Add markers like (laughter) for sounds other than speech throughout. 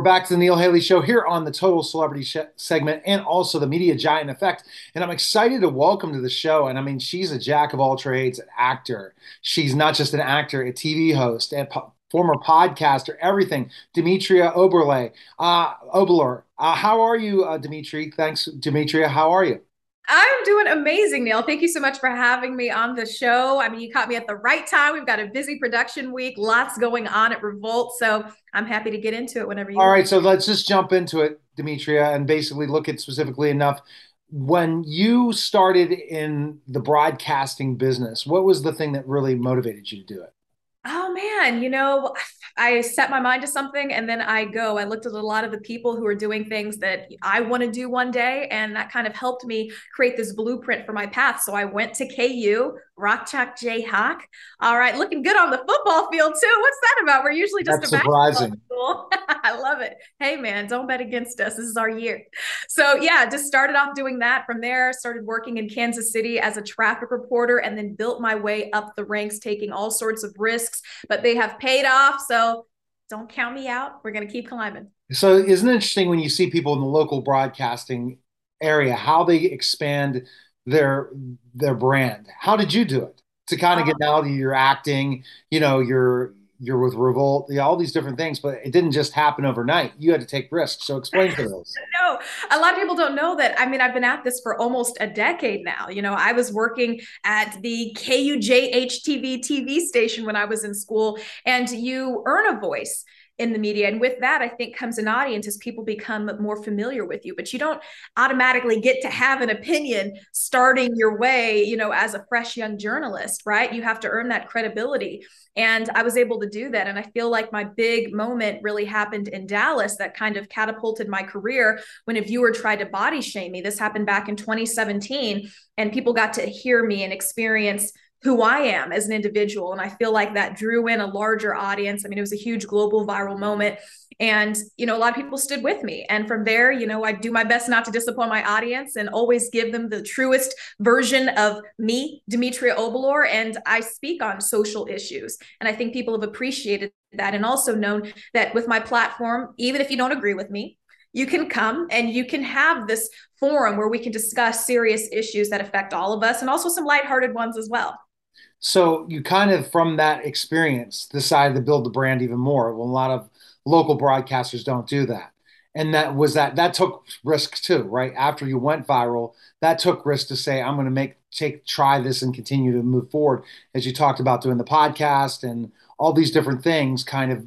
We're back to the Neil Haley Show here on the Total Celebrity sh- segment and also the Media Giant Effect. And I'm excited to welcome to the show. And I mean, she's a jack of all trades, an actor. She's not just an actor, a TV host, a po- former podcaster, everything. Demetria Oberle. Uh, Oberler. Uh, how are you, uh, Dimitri? Thanks, Demetria. How are you? I'm doing amazing, Neil. Thank you so much for having me on the show. I mean, you caught me at the right time. We've got a busy production week, lots going on at Revolt. So I'm happy to get into it whenever you All right, so let's just jump into it, Demetria, and basically look at specifically enough. When you started in the broadcasting business, what was the thing that really motivated you to do it? Oh man, you know, I set my mind to something and then I go. I looked at a lot of the people who are doing things that I want to do one day. And that kind of helped me create this blueprint for my path. So I went to KU, Rock Chalk Jayhawk. All right, looking good on the football field too. What's that about? We're usually just That's a surprising. (laughs) I love it. Hey man, don't bet against us. This is our year. So yeah, just started off doing that. From there, started working in Kansas City as a traffic reporter and then built my way up the ranks, taking all sorts of risks, but they have paid off. So don't count me out. We're going to keep climbing. So isn't it interesting when you see people in the local broadcasting area how they expand their their brand? How did you do it to kind of get um, out of your acting? You know, your you're with Revolt, you know, all these different things, but it didn't just happen overnight. You had to take risks. So explain to those. (laughs) no, a lot of people don't know that. I mean, I've been at this for almost a decade now. You know, I was working at the KUJH TV TV station when I was in school, and you earn a voice in the media. And with that, I think comes an audience as people become more familiar with you. But you don't automatically get to have an opinion starting your way, you know, as a fresh young journalist, right? You have to earn that credibility. And I was able to do that. And I feel like my big moment really happened in Dallas that kind of catapulted my career when a viewer tried to body shame me. This happened back in 2017, and people got to hear me and experience who I am as an individual. And I feel like that drew in a larger audience. I mean, it was a huge global viral moment. And, you know, a lot of people stood with me. And from there, you know, I do my best not to disappoint my audience and always give them the truest version of me, Demetria Obilor. And I speak on social issues. And I think people have appreciated that and also known that with my platform, even if you don't agree with me, you can come and you can have this forum where we can discuss serious issues that affect all of us and also some lighthearted ones as well. So you kind of, from that experience, decided to build the brand even more. Well, a lot of local broadcasters don't do that. And that was that that took risk too, right? After you went viral, that took risk to say, I'm going to make take try this and continue to move forward. As you talked about doing the podcast and all these different things, kind of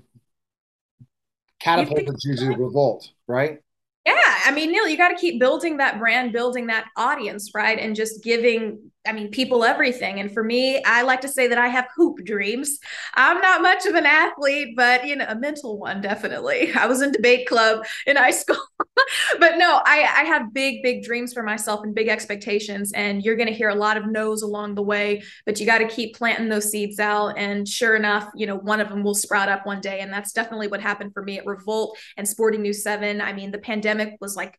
catapulted you to revolt, right? Yeah, I mean, Neil, you got to keep building that brand, building that audience, right? And just giving I mean, people everything. And for me, I like to say that I have hoop dreams. I'm not much of an athlete, but you know, a mental one definitely. (laughs) I was in debate club in high school. (laughs) but no, I, I have big, big dreams for myself and big expectations. And you're gonna hear a lot of no's along the way, but you got to keep planting those seeds out. And sure enough, you know, one of them will sprout up one day. And that's definitely what happened for me at Revolt and Sporting News 7. I mean, the pandemic was like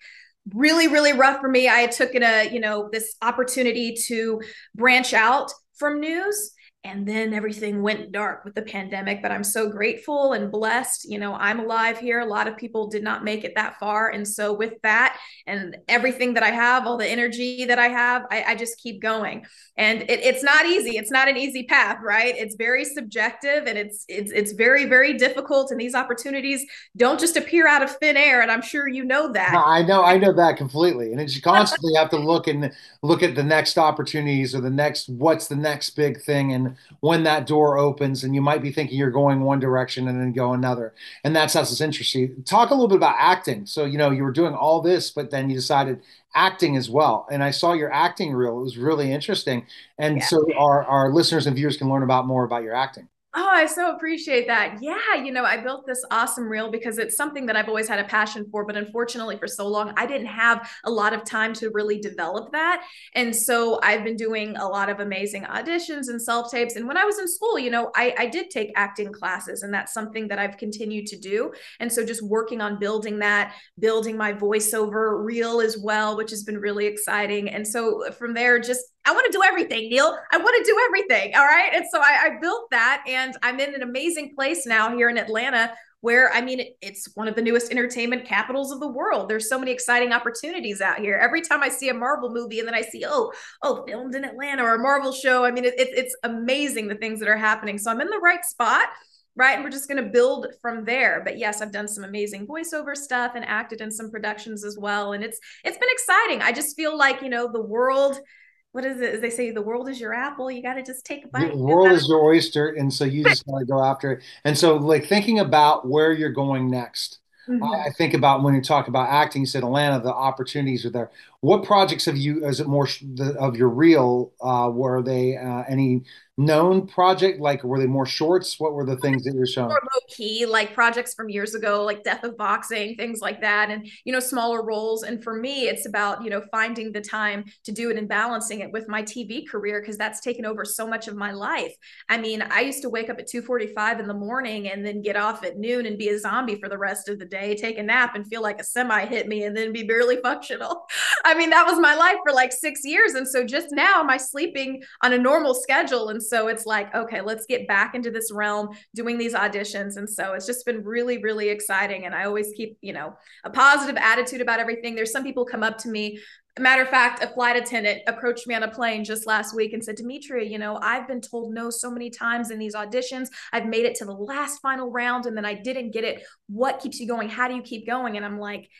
really really rough for me. I took taken a you know this opportunity to branch out from news and then everything went dark with the pandemic but i'm so grateful and blessed you know i'm alive here. A lot of people did not make it that far. And so with that and everything that i have all the energy that i have i, I just keep going. And it, it's not easy. It's not an easy path right? It's very subjective and it's it's it's very very difficult. And these opportunities don't just appear out of thin air. And i'm sure you know that. No, i know i know that completely. And you constantly have to look and look at the next opportunities or the next what's the next big thing. And when that door opens and you might be thinking you're going one direction and then go another. And that's that's interesting talk a little bit about acting. So you know you were doing all this but then you decided acting as well. And i saw your acting reel. It was really interesting. And yeah. so our, our listeners and viewers can learn about more about your acting Oh, I so appreciate that. Yeah, you know, I built this awesome reel because it's something that I've always had a passion for, but unfortunately for so long I didn't have a lot of time to really develop that. And so I've been doing a lot of amazing auditions and self-tapes. And when I was in school, you know, I, I did take acting classes and that's something that I've continued to do. And so just working on building that, building my voiceover reel as well, which has been really exciting. And so from there, just I want to do everything, Neil. I want to do everything. All right. And so I, I, built that, and I'm in an amazing place now here in Atlanta where I mean, it's one of the newest entertainment capitals of the world. There's so many exciting opportunities out here. Every time I see a Marvel movie and then I see, oh, oh, filmed in Atlanta or a Marvel show, I mean, it, it, it's amazing the things that are happening. So I'm in the right spot right and we're just going to build from there but yes i've done some amazing voiceover stuff and acted in some productions as well and it's it's been exciting i just feel like you know the world what is it? As they say, the world is your apple. You got to just take a bite. The world is your oyster, and so you just got to go after it. And so, like thinking about where you're going next. Mm-hmm. I think about when you talk about acting. You said Atlanta, the opportunities are there. What projects have you? Is it more the, of your reel? Uh, were they uh, any known project? Like, were they more shorts? What were the things that you're showing? More low key, like projects from years ago, like Death of Boxing, things like that, and you know, smaller roles. And for me, it's about you know finding the time to do it and balancing it with my TV career because that's taken over so much of my life. I mean, I used to wake up at 2:45 in the morning and then get off at noon and be a zombie for the rest of the day, take a nap and feel like a semi hit me, and then be barely functional. (laughs) mean, that was my life for like six years, and so just now, am I sleeping on a normal schedule and so it's like, okay, let's get back into this realm doing these auditions. And so it's just been really, really exciting. And I always keep, you know, a positive attitude about everything. There's some people come up to me matter of fact, a flight attendant approached me on a plane just last week and said, Demetria, you know, I've been told no so many times in these auditions. I've made it to the last final round and then I didn't get it. What keeps you going? How do you keep going? And I'm like,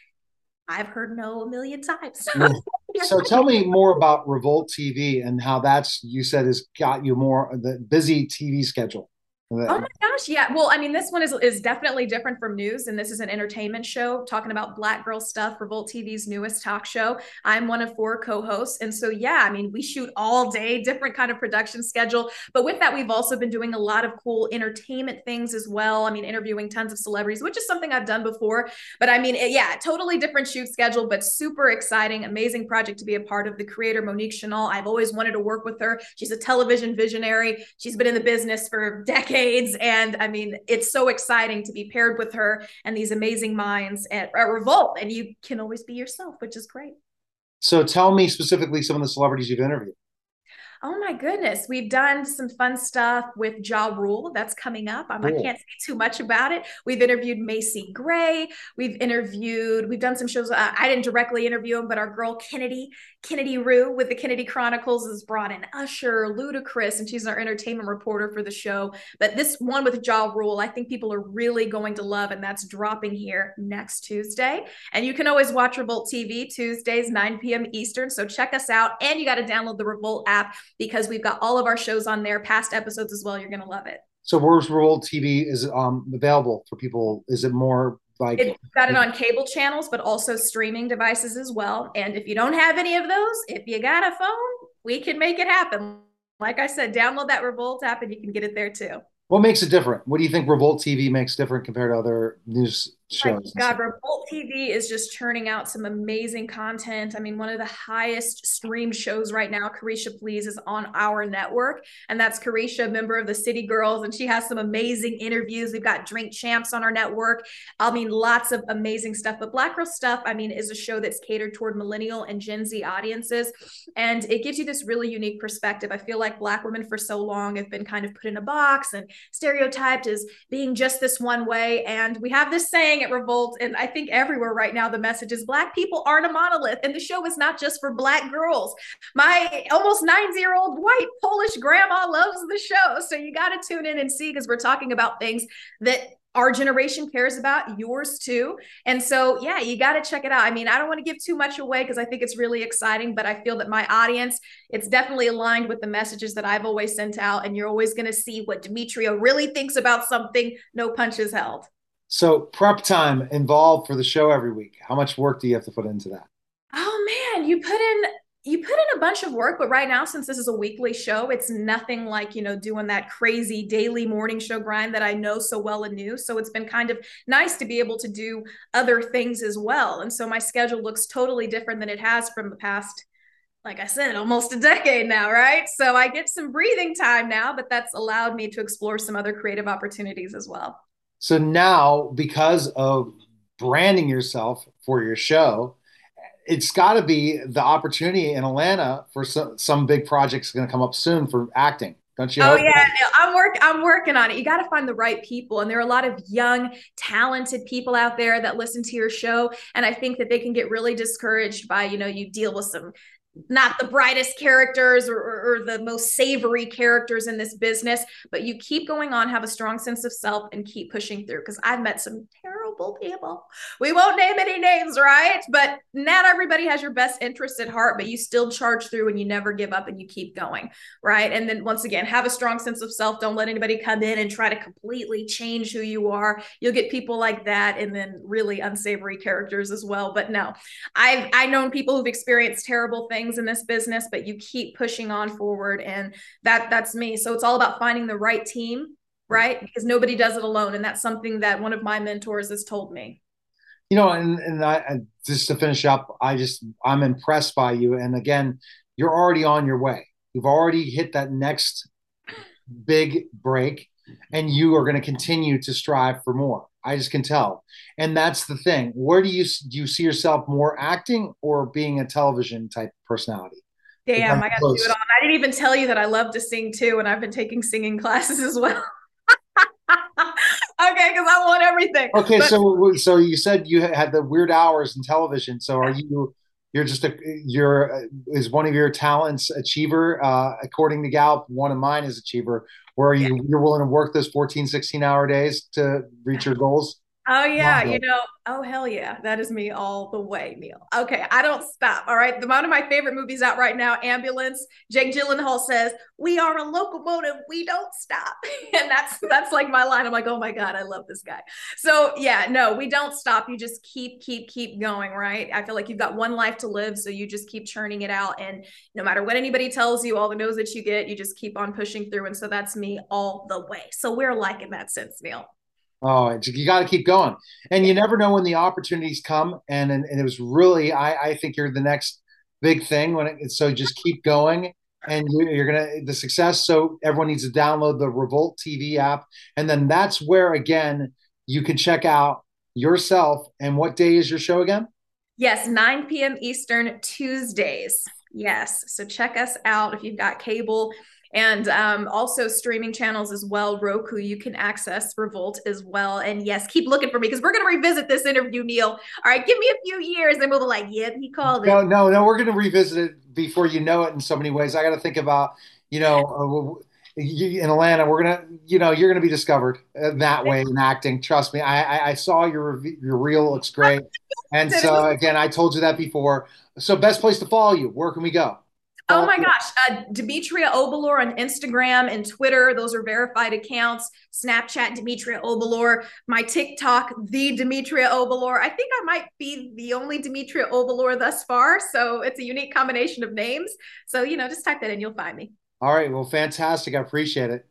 I've heard no a million times. (laughs) so tell me more about Revolt TV and how that's you said has got you more the busy TV schedule. Oh my gosh, yeah. Well, I mean, this one is is definitely different from news, and this is an entertainment show talking about Black girl stuff. Revolt TV's newest talk show. I'm one of four co-hosts, and so yeah, I mean, we shoot all day, (laughs) different kind of production schedule. But with that, we've also been doing a lot of cool entertainment things as well. I mean, interviewing tons of celebrities, which is something I've done before. But I mean, it, yeah, totally different shoot schedule, but super exciting, amazing project to be a part of. The creator Monique Chanel, I've always wanted to work with her. She's a television visionary. She's been in the business for (laughs) decades decades. And I mean, it's so exciting to be paired with her and these amazing minds at, at Revolt. And you can always be yourself, which is great. So tell me specifically some of the celebrities you've interviewed. Oh my goodness. We've done some fun stuff with Ja Rule. That's coming up. Um, cool. I can't say too much about it. We've interviewed Macy Gray. We've interviewed, we've done some shows. Uh, I didn't directly interview him, but our girl Kennedy, Kennedy Rue with the Kennedy Chronicles has brought in Usher, Ludacris, and she's our entertainment reporter for the show. But this one with Ja Rule, I think people are really going to love, and that's dropping here next Tuesday. And you can always watch Revolt TV Tuesdays, 9 p.m. Eastern. So check us out. And you got to download the Revolt app because we've got all of our shows on there, past episodes as well. You're going to love it. So where's Revolt TV is um, available for people? Is it more like it's got it on cable channels, but also streaming devices as well. And if you don't have any of those, if you got a phone, we can make it happen. Like I said, download that Revolt app and you can get it there too. What makes it different? What do you think Revolt TV makes different compared to other news shows? God, Revolt TV is just churning out some amazing content. I mean, one of the highest streamed shows right now, Caresha Please, is on our network. And that's Caresha, member of the City Girls. And she has some amazing interviews. We've got Drink Champs on our network. I mean, lots of amazing stuff. But Black Girl Stuff, I mean, is a show that's catered toward millennial and Gen Z audiences. And it gives you this really unique perspective. I feel like Black women for so long have been kind of put in a box and stereotyped as being just this one way. And we have this saying at Revolt, and I think everywhere right now, the message is Black people aren't a monolith. And the show is not just for Black girls. My almost nine year old white Polish grandma loves the show. So you got to tune in and see because we're talking about things that our generation cares about yours too and so yeah you got to check it out i mean i don't want to give too much away because i think it's really exciting but i feel that my audience it's definitely aligned with the messages that i've always sent out and you're always going to see what demetria really thinks about something no punches held so prep time involved for the show every week how much work do you have to put into that oh man you put in you put in a bunch of work, but right now, since this is a weekly show, it's nothing like, you know, doing that crazy daily morning show grind that I know so well and knew. So it's been kind of nice to be able to do other things as well. And so my schedule looks totally different than it has from the past, like I said, almost a decade now, right? So I get some breathing time now, but that's allowed me to explore some other creative opportunities as well. So now, because of branding yourself for your show, it's got to be the opportunity in Atlanta for some, some big projects going to come up soon for acting. Don't you? Oh yeah, no, I'm work. I'm working on it. You got to find the right people, and there are a lot of young, talented people out there that listen to your show, and I think that they can get really discouraged by you know you deal with some not the brightest characters or, or, or, the most savory characters in this business, but you keep going on, have a strong sense of self, and keep pushing through. Because I've met some terrible people. We won't name any names, right? But not everybody has your best interest at heart, but you still charge through and you never give up and you keep going, right? And then once again, have a strong sense of self. Don't let anybody come in and try to completely change who you are. You'll get people like that, and then really unsavory characters as well. But no, I've I known people who've experienced terrible things things in this business, but you keep pushing on forward. And that that's me. So it's all about finding the right team, right? Because nobody does it alone. And that's something that one of my mentors has told me. You know, and, and I and just to finish up, I just I'm impressed by you. And again, you're already on your way. You've already hit that next big break and you are going to continue to strive for more. I just can tell. And that's the thing. Where do you do you see yourself more acting or being a television type personality? Damn, I got to do it on. I didn't even tell you that I love to sing too, and I've been taking singing classes as well. (laughs) okay, because I want everything. Okay, but- so so you said you had the weird hours in television. So are you? You're just a you're is one of your talents achiever uh, according to Gallup. One of mine is achiever where you, yeah. you're willing to work those 14, 16 hour days to reach your goals? Oh yeah, you know, oh hell yeah, that is me all the way, Neil. Okay, I don't stop. All right, the one of my favorite movies out right now, Ambulance. Jake Gyllenhaal says, "We are a locomotive, we don't stop," (laughs) and that's that's like my line. I'm like, oh my god, I love this guy. So yeah, no, we don't stop. You just keep, keep, keep going. Right? I feel like you've got one life to live, so you just keep churning it out, and no matter what anybody tells you, all the no's that you get, you just keep on pushing through. And so that's me all the way. So we're like in that sense, Neil. Oh, you got to keep going, and you never know when the opportunities come. And and, and it was really, I, I think you're the next big thing when it. So just keep going, and you, you're gonna the success. So everyone needs to download the Revolt TV app, and then that's where again you can check out yourself. And what day is your show again? Yes, 9 p.m. Eastern Tuesdays. Yes, so check us out if you've got cable and um, also streaming channels as well. Roku, you can access Revolt as well. And yes, keep looking for me because we're going to revisit this interview, Neil. All right, give me a few years and we'll be like, yep, he called it. No, no, no, we're going to revisit it before you know it in so many ways. I got to think about, you know, uh, in Atlanta, we're gonna, you know, you're gonna be discovered that way in acting. Trust me. I, I, I saw your your reel looks great, (laughs) and so again, I told you that before. So, best place to follow you. Where can we go? Oh my gosh. Uh, Demetria Obilor on Instagram and Twitter. Those are verified accounts. Snapchat, Demetria Obilor. My TikTok, the Demetria Obilor. I think I might be the only Demetria Obilor thus far. So it's a unique combination of names. So, you know, just type that in, you'll find me. All right. Well, fantastic. I appreciate it.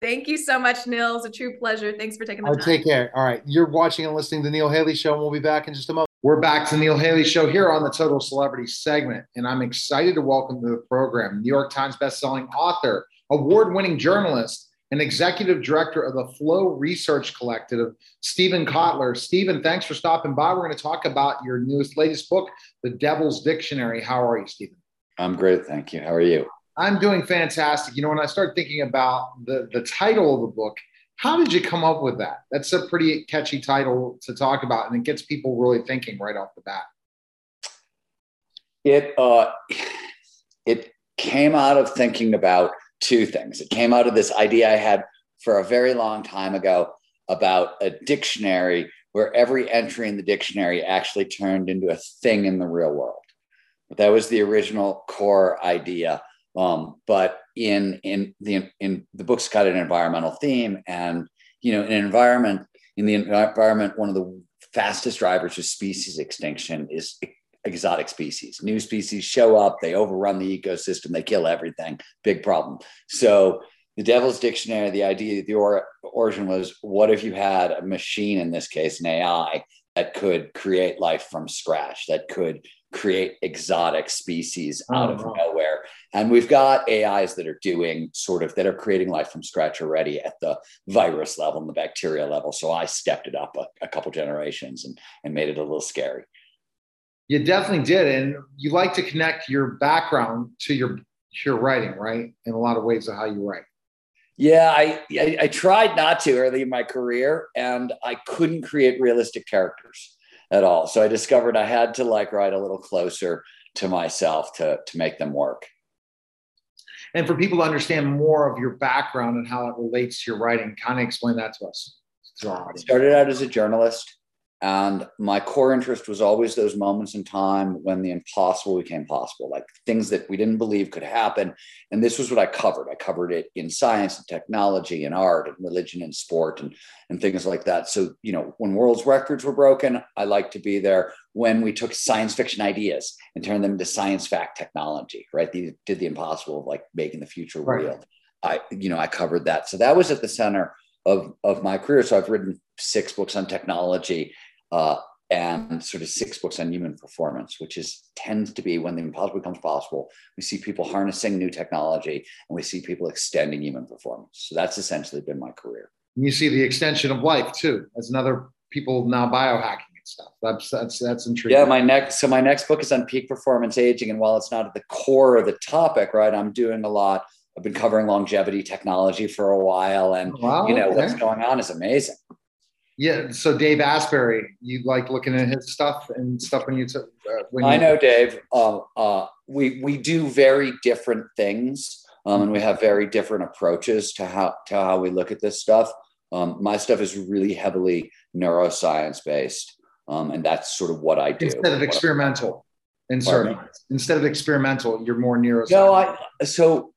Thank you so much, Neil. It's a true pleasure. Thanks for taking the right, time. Take care. All right. You're watching and listening to the Neil Haley Show, and we'll be back in just a moment. We're back to Neil Haley Show here on the Total Celebrity segment, and I'm excited to welcome to the program New York Times bestselling author, award-winning journalist, and executive director of the Flow Research Collective, Steven Kotler. Steven, thanks for stopping by. We're going to talk about your newest, latest book, The Devil's Dictionary. How are you, Steven? I'm great, thank you. How are you? I'm doing fantastic. You know, when I start thinking about the the title of the book, how did you come up with that? That's a pretty catchy title to talk about, and it gets people really thinking right off the bat. It uh, it came out of thinking about two things. It came out of this idea I had for a very long time ago about a dictionary where every entry in the dictionary actually turned into a thing in the real world. That was the original core idea. Um, but in in the in the book's got an environmental theme, and you know, an environment in the environment, one of the fastest drivers of species extinction is exotic species. New species show up, they overrun the ecosystem, they kill everything. Big problem. So the Devil's Dictionary, the idea, the or, origin was, what if you had a machine, in this case, an AI, that could create life from scratch, that could create exotic species oh, out of wow. nowhere. And we've got AIs that are doing sort of that are creating life from scratch already at the virus level and the bacteria level. So I stepped it up a, a couple generations and, and made it a little scary. You definitely did. And you like to connect your background to your your writing, right? In a lot of ways of how you write. Yeah, I, I, I tried not to early in my career, and I couldn't create realistic characters at all. So I discovered I had to like write a little closer to myself to to make them work. And for people to understand more of your background and how it relates to your writing, kind of explain that to us. I started out as a journalist and my core interest was always those moments in time when the impossible became possible, like things that we didn't believe could happen. And this was what I covered. I covered it in science and technology and art and religion and sport and, and things like that. So, you know, when world's records were broken, I liked to be there. When we took science fiction ideas and turned them into science fact technology, right? They did the impossible of like making the future right. real. I, you know, I covered that. So that was at the center of, of my career. So I've written six books on technology uh, and sort of six books on human performance, which is tends to be when the impossible becomes possible. We see people harnessing new technology and we see people extending human performance. So that's essentially been my career. And you see the extension of life too, as another people now biohacking and stuff. That's that's that's intriguing. Yeah, my next so my next book is on peak performance aging, and while it's not at the core of the topic, right, I'm doing a lot. I've been covering longevity technology for a while, and wow, you know okay. what's going on is amazing. Yeah. So Dave Asprey, you like looking at his stuff and stuff when you. T- uh, when I know Dave. Um, uh, we we do very different things, um, and we have very different approaches to how to how we look at this stuff. Um, my stuff is really heavily neuroscience based, um, and that's sort of what I do. Instead of experimental, in instead of experimental, you're more neuroscience. No, I so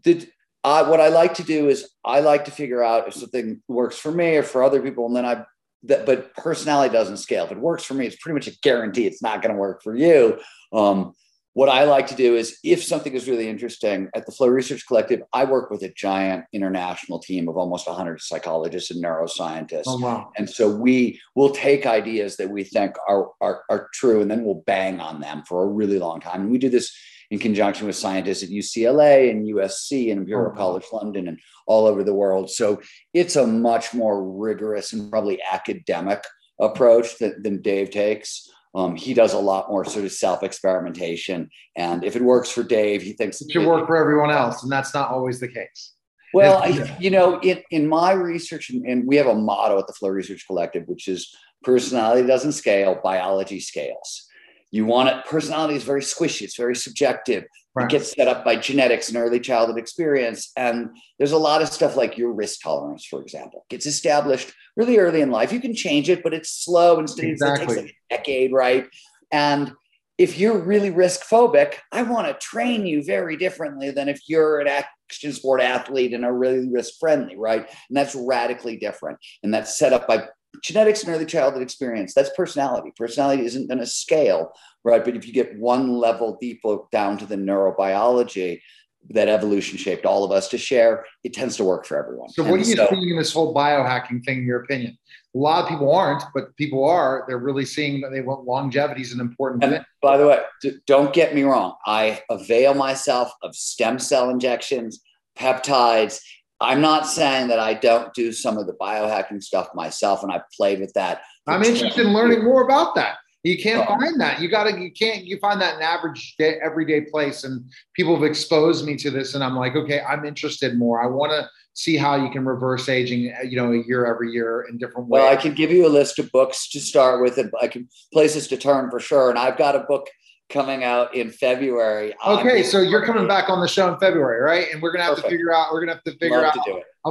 did I, what I like to do is I like to figure out if something works for me or for other people, and then I. That, but personality doesn't scale. If it works for me, it's pretty much a guarantee it's not going to work for you. Um, what I like to do is if something is really interesting at the Flow Research Collective, I work with a giant international team of almost 100 psychologists and neuroscientists. Oh, wow. And so we will take ideas that we think are, are, are true and then we'll bang on them for a really long time. And we do this in conjunction with scientists at UCLA and USC and Imperial oh, College London and all over the world. So it's a much more rigorous and probably academic approach that, than Dave takes. Um, he does a lot more sort of self experimentation. And if it works for Dave, he thinks it should work for everyone else. And that's not always the case. Well, I, (laughs) you know, in, in my research, and, and we have a motto at the Flow Research Collective, which is personality doesn't scale, biology scales. You want it, personality is very squishy, it's very subjective. Right. It gets set up by genetics and early childhood experience. And there's a lot of stuff like your risk tolerance, for example, gets established really early in life. You can change it, but it's slow and exactly. it takes like a decade, right? And if you're really risk phobic, I want to train you very differently than if you're an action sport athlete and are really risk friendly, right? And that's radically different. And that's set up by genetics and early childhood experience that's personality. Personality isn't going to scale right? But if you get one level deeper down to the neurobiology that evolution shaped all of us to share it tends to work for everyone. So what and are you so, seeing in this whole biohacking thing in your opinion? A lot of people aren't but people are. They're really seeing that they want longevity is an important and thing. by the way don't get me wrong. I avail myself of stem cell injections peptides I'm not saying that I don't do some of the biohacking stuff myself, and I've played with that. I'm interested in learning more about that. You can't oh. find that. You gotta. You can't. You find that in average day, everyday place, and people have exposed me to this, and I'm like, okay, I'm interested more. I want to see how you can reverse aging. Uh, you know, a year every year in different ways. Well, I can give you a list of books to start with, and I can places to turn for sure. And I've got a book coming out in February. Okay, so you're coming back on the show in February, right? And we're gonna have Perfect. to figure out. We're gonna have to figure Love out to a,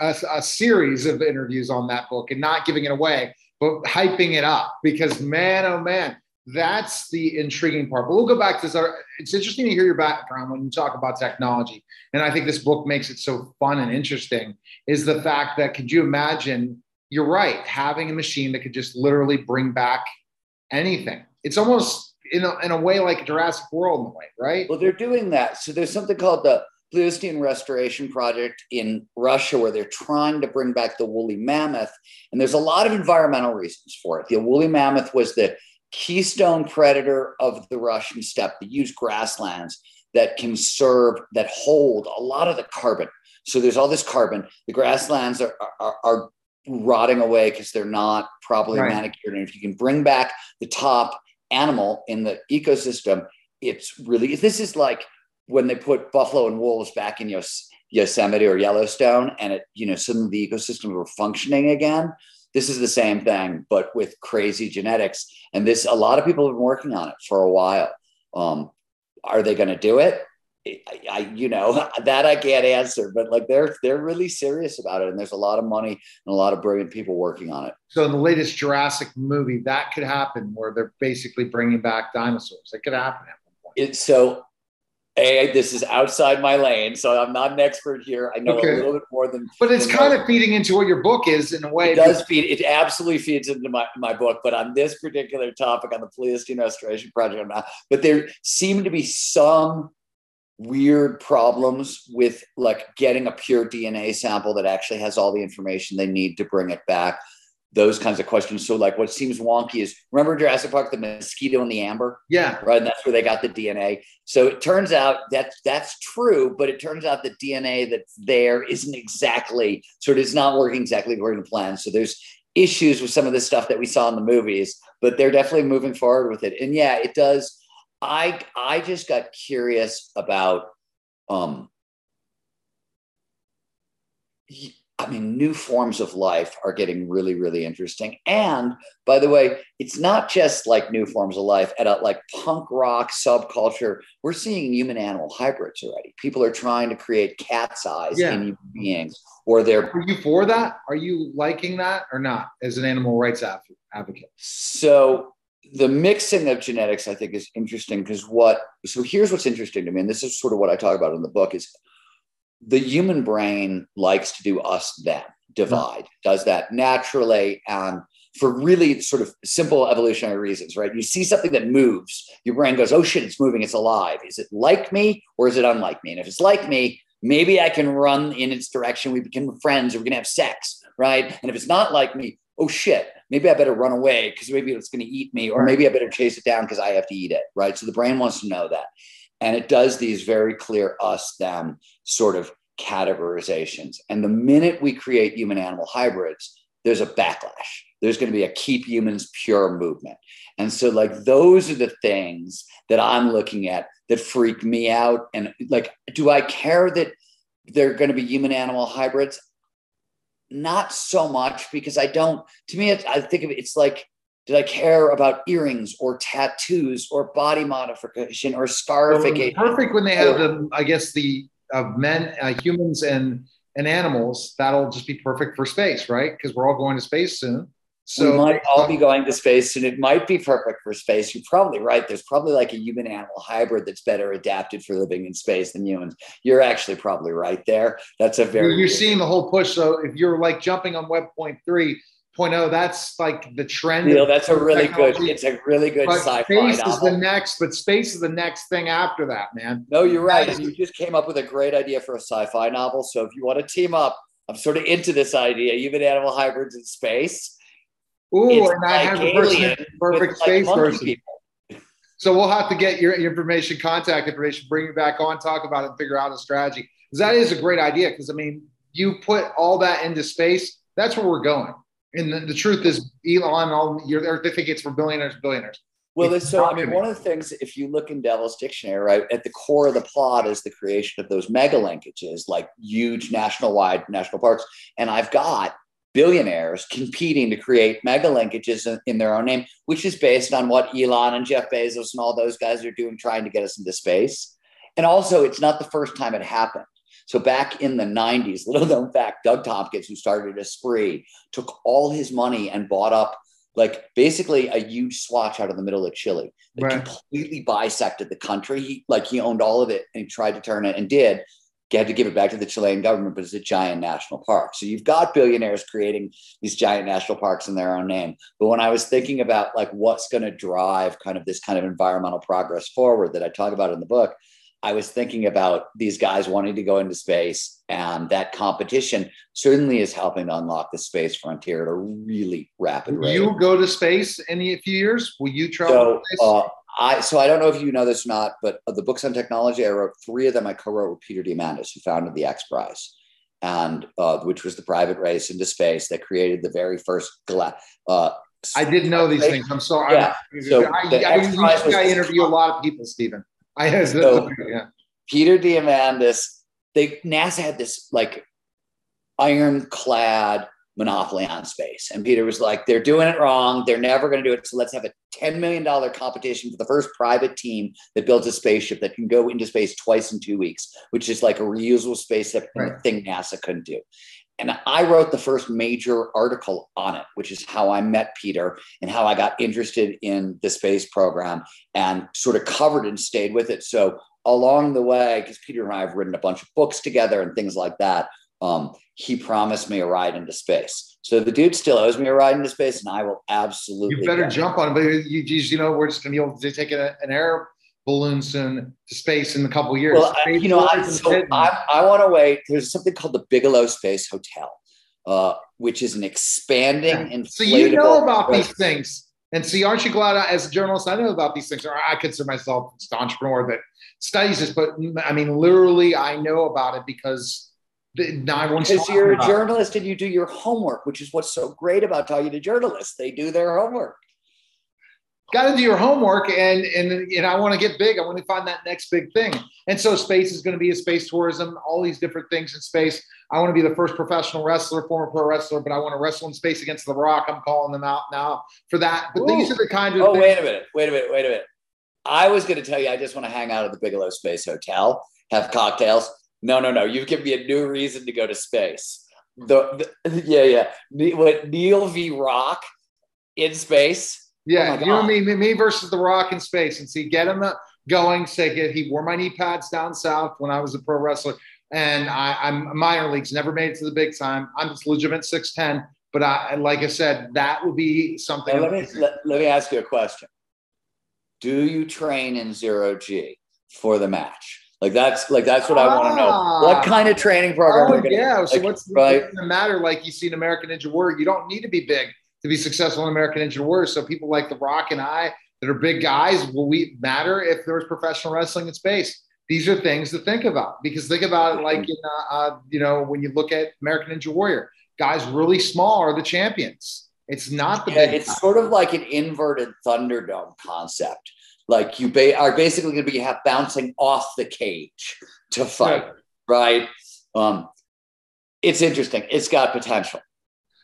a, a, series of interviews on that book and not giving it away, but hyping it up because man, oh man, that's the intriguing part. But we'll go back to this. It's interesting to hear your background when you talk about technology, and I think this book makes it so fun and interesting. Is the fact that could you imagine? You're right, having a machine that could just literally bring back anything. It's almost in a, in a way like Jurassic World in a way, right? Well, they're doing that. So there's something called the Pleistocene Restoration Project in Russia where they're trying to bring back the woolly mammoth. And there's a lot of environmental reasons for it. The woolly mammoth was the keystone predator of the Russian steppe. They used grasslands that can serve, that hold a lot of the carbon. So there's all this carbon. The grasslands are, are, are rotting away because they're not properly right. manicured. And if you can bring back the top animal in the ecosystem, it's really this is like when they put buffalo and wolves back in Yos- Yosemite or Yellowstone, and it, you know, of the ecosystems were functioning again. This is the same thing, but with crazy genetics. And this, a lot of people have been working on it for a while. Um, are they going to do it? I, I, you know, (laughs) that I can't answer, but like they're they're really serious about it, and there's a lot of money and a lot of brilliant people working on it. So in the latest Jurassic movie, that could happen where they're basically bringing back dinosaurs. It could happen at one point. It's so a, this is outside my lane, so I'm not an expert here. I know okay. a little bit more than. But it's than kind most. of feeding into what your book is in a way. It does feed. It absolutely feeds into my, my book. But on this particular topic, on the Pleistocene Restoration Project, I'm not. But there seem to be some weird problems with like getting a pure DNA sample that actually has all the information they need to bring it back those kinds of questions. So, like, what seems wonky is remember Jurassic Park, the mosquito and the amber? Yeah. Right. And that's where they got the DNA. So it turns out that that's true, but it turns out the DNA that's there isn't exactly sort of it's not working exactly according to plan. So there's issues with some of the stuff that we saw in the movies, but they're definitely moving forward with it. And yeah, it does. I I just got curious about um I mean, new forms of life are getting really, really interesting. And by the way, it's not just like new forms of life at a like punk rock subculture. We're seeing human animal hybrids already. People are trying to create cat's eyes yeah. in human beings, or they're. Are you for that? Are you liking that or not as an animal rights advocate? So the mixing of genetics, I think, is interesting because what. So here's what's interesting to me, and this is sort of what I talk about in the book: is the human brain likes to do us them divide does that naturally and for really sort of simple evolutionary reasons right? You see something that moves your brain goes oh shit it's moving it's alive. Is it like me or is it unlike me? And if it's like me maybe i can run in its direction we become friends or we can have sex right? And if it's not like me oh shit maybe i better run away because maybe it's going to eat me or maybe i better chase it down because i have to eat it right so the brain wants to know that and it does these very clear us them sort of categorizations. And the minute we create human animal hybrids, there's a backlash. There's going to be a keep humans pure movement. And so, like, those are the things that I'm looking at that freak me out. And, like, do I care that they're going to be human animal hybrids? Not so much because I don't, to me, I think of it, it's like, did I care about earrings or tattoos or body modification or scarification? Well, perfect when they have the, I guess, the of men, uh, humans, and and animals, that'll just be perfect for space, right? Because we're all going to space soon. So we might all be going to space, and it might be perfect for space. You're probably right. There's probably like a human animal hybrid that's better adapted for living in space than humans. You're actually probably right there. That's a very you're seeing the whole push. So if you're like jumping on Web point three, 0.0 that's like the trend Neil, that's a really technology. good it's a really good but sci-fi space novel. is the next but space is the next thing after that man no you're right and you just came up with a great idea for a sci-fi novel so if you want to team up i'm sort of into this idea human animal hybrids in space Ooh, and like I have a person, perfect space like person. People. So we'll have to get your information, contact information, bring you back on, talk about it, and figure out a strategy. Because that is a great idea. Because I mean, you put all that into space, that's where we're going. And the, the truth is, Elon, all you're, they think it's for billionaires, billionaires. Well, so I mean, one of the things, if you look in Devil's Dictionary, right, at the core of the plot is the creation of those mega linkages, like huge national wide national parks. And I've got billionaires competing to create mega linkages in, in, their own name, which is based on what Elon and Jeff Bezos and all those guys are doing, trying to get us into space. And also, it's not the first time it happened. So back in the 90s, little known fact, Doug Tompkins, who started Esprit, took all his money and bought up like basically a huge swatch out of the middle of Chile. Like right. completely bisected the country. He like he owned all of it and tried to turn it and did. Had to give it back to the Chilean government, but it's a giant national park. So you've got billionaires creating these giant national parks in their own name. But when I was thinking about like what's going to drive kind of this kind of environmental progress forward that I talk about in the book, I was thinking about these guys wanting to go into space, and that competition certainly is helping to unlock the space frontier at a really rapid Will rate. You go to space in a few years? Will you travel? So, uh, I so I don't know if you know this or not, but the books on technology I wrote three of them. I co-wrote with Peter Diamandis, who founded the X Prize, and uh, which was the private race into space that created the very first gla- uh, I didn't know these things. I'm sorry. Yeah. So I, I, I, I interview a lot of people, Steven. (laughs) I so, yeah. Peter Diamandis they NASA had this like ironclad monopoly on space. And Peter was like, they're doing it wrong. They're never going to do it. So let's have a $10 million competition for the first private team that builds a spaceship that can go into space twice in two weeks, which is like a reusable spaceship right. thing NASA couldn't do. And I wrote the first major article on it, which is how I met Peter and how I got interested in the space program and sort of covered and stayed with it. So along the way, because Peter and I have written a bunch of books together and things like that, um, he promised me a ride into space. So the dude still owes me a ride into space, and I will absolutely. You better jump on it. But you, you know, we're just going to be able to take a, an air balloon soon to space in a couple years. Well, I, you know, I, so I, I want to wait. There's something called the Bigelow Space Hotel, uh, which is an expanding and so you know about these things. And see, aren't you glad I, as a journalist I know about these things? Or I consider myself an entrepreneur that studies this, but I mean, literally, I know about it because because you're a journalist and you do your homework, which is what's so great about talking to journalists. They do their homework. Got to do your homework, and and and I want to get big. I want to find that next big thing. And so space is going to be a space tourism, all these different things in space. I want to be the first professional wrestler, former pro wrestler, but I want to wrestle in space against The Rock. I'm calling them out now for that. But Ooh. these are the kind of. Oh, things- wait a minute! Wait a minute! Wait a minute! I was going to tell you, I just want to hang out at the Bigelow Space Hotel, have cocktails, no, no, no. You've given me a new reason to go to space. The, the (laughs) yeah, yeah. What Neil v. Rock in space? Oh yeah, oh you and me, me versus the Rock in space, and see, get him uh, going. Say get he wore my knee pads down south when I was a pro wrestler, and I, I'm minor leagues, never made it to the big time. I'm just legitimate six ten, but I, like I said, that would be something. Let me let, let me ask you a question. Do you train in zero G for the match? Like that's like that's what ah. I want to know. What kind of training program? Oh, yeah. So like, what's right? the matter? Like you see in American Ninja Warrior, you don't need to be big to be successful in American Ninja Warrior. So people like The Rock and I that are big guys, will we matter if there's professional wrestling in space? These are things to think about because think about it like in uh, uh, you know when you look at American Ninja Warrior, guys really small are the champions. It's not the yeah, It's guy. sort of like an inverted Thunderdome concept like you ba- are basically going to be have bouncing off the cage to fight, yeah. right? Um, it's interesting. It's got potential.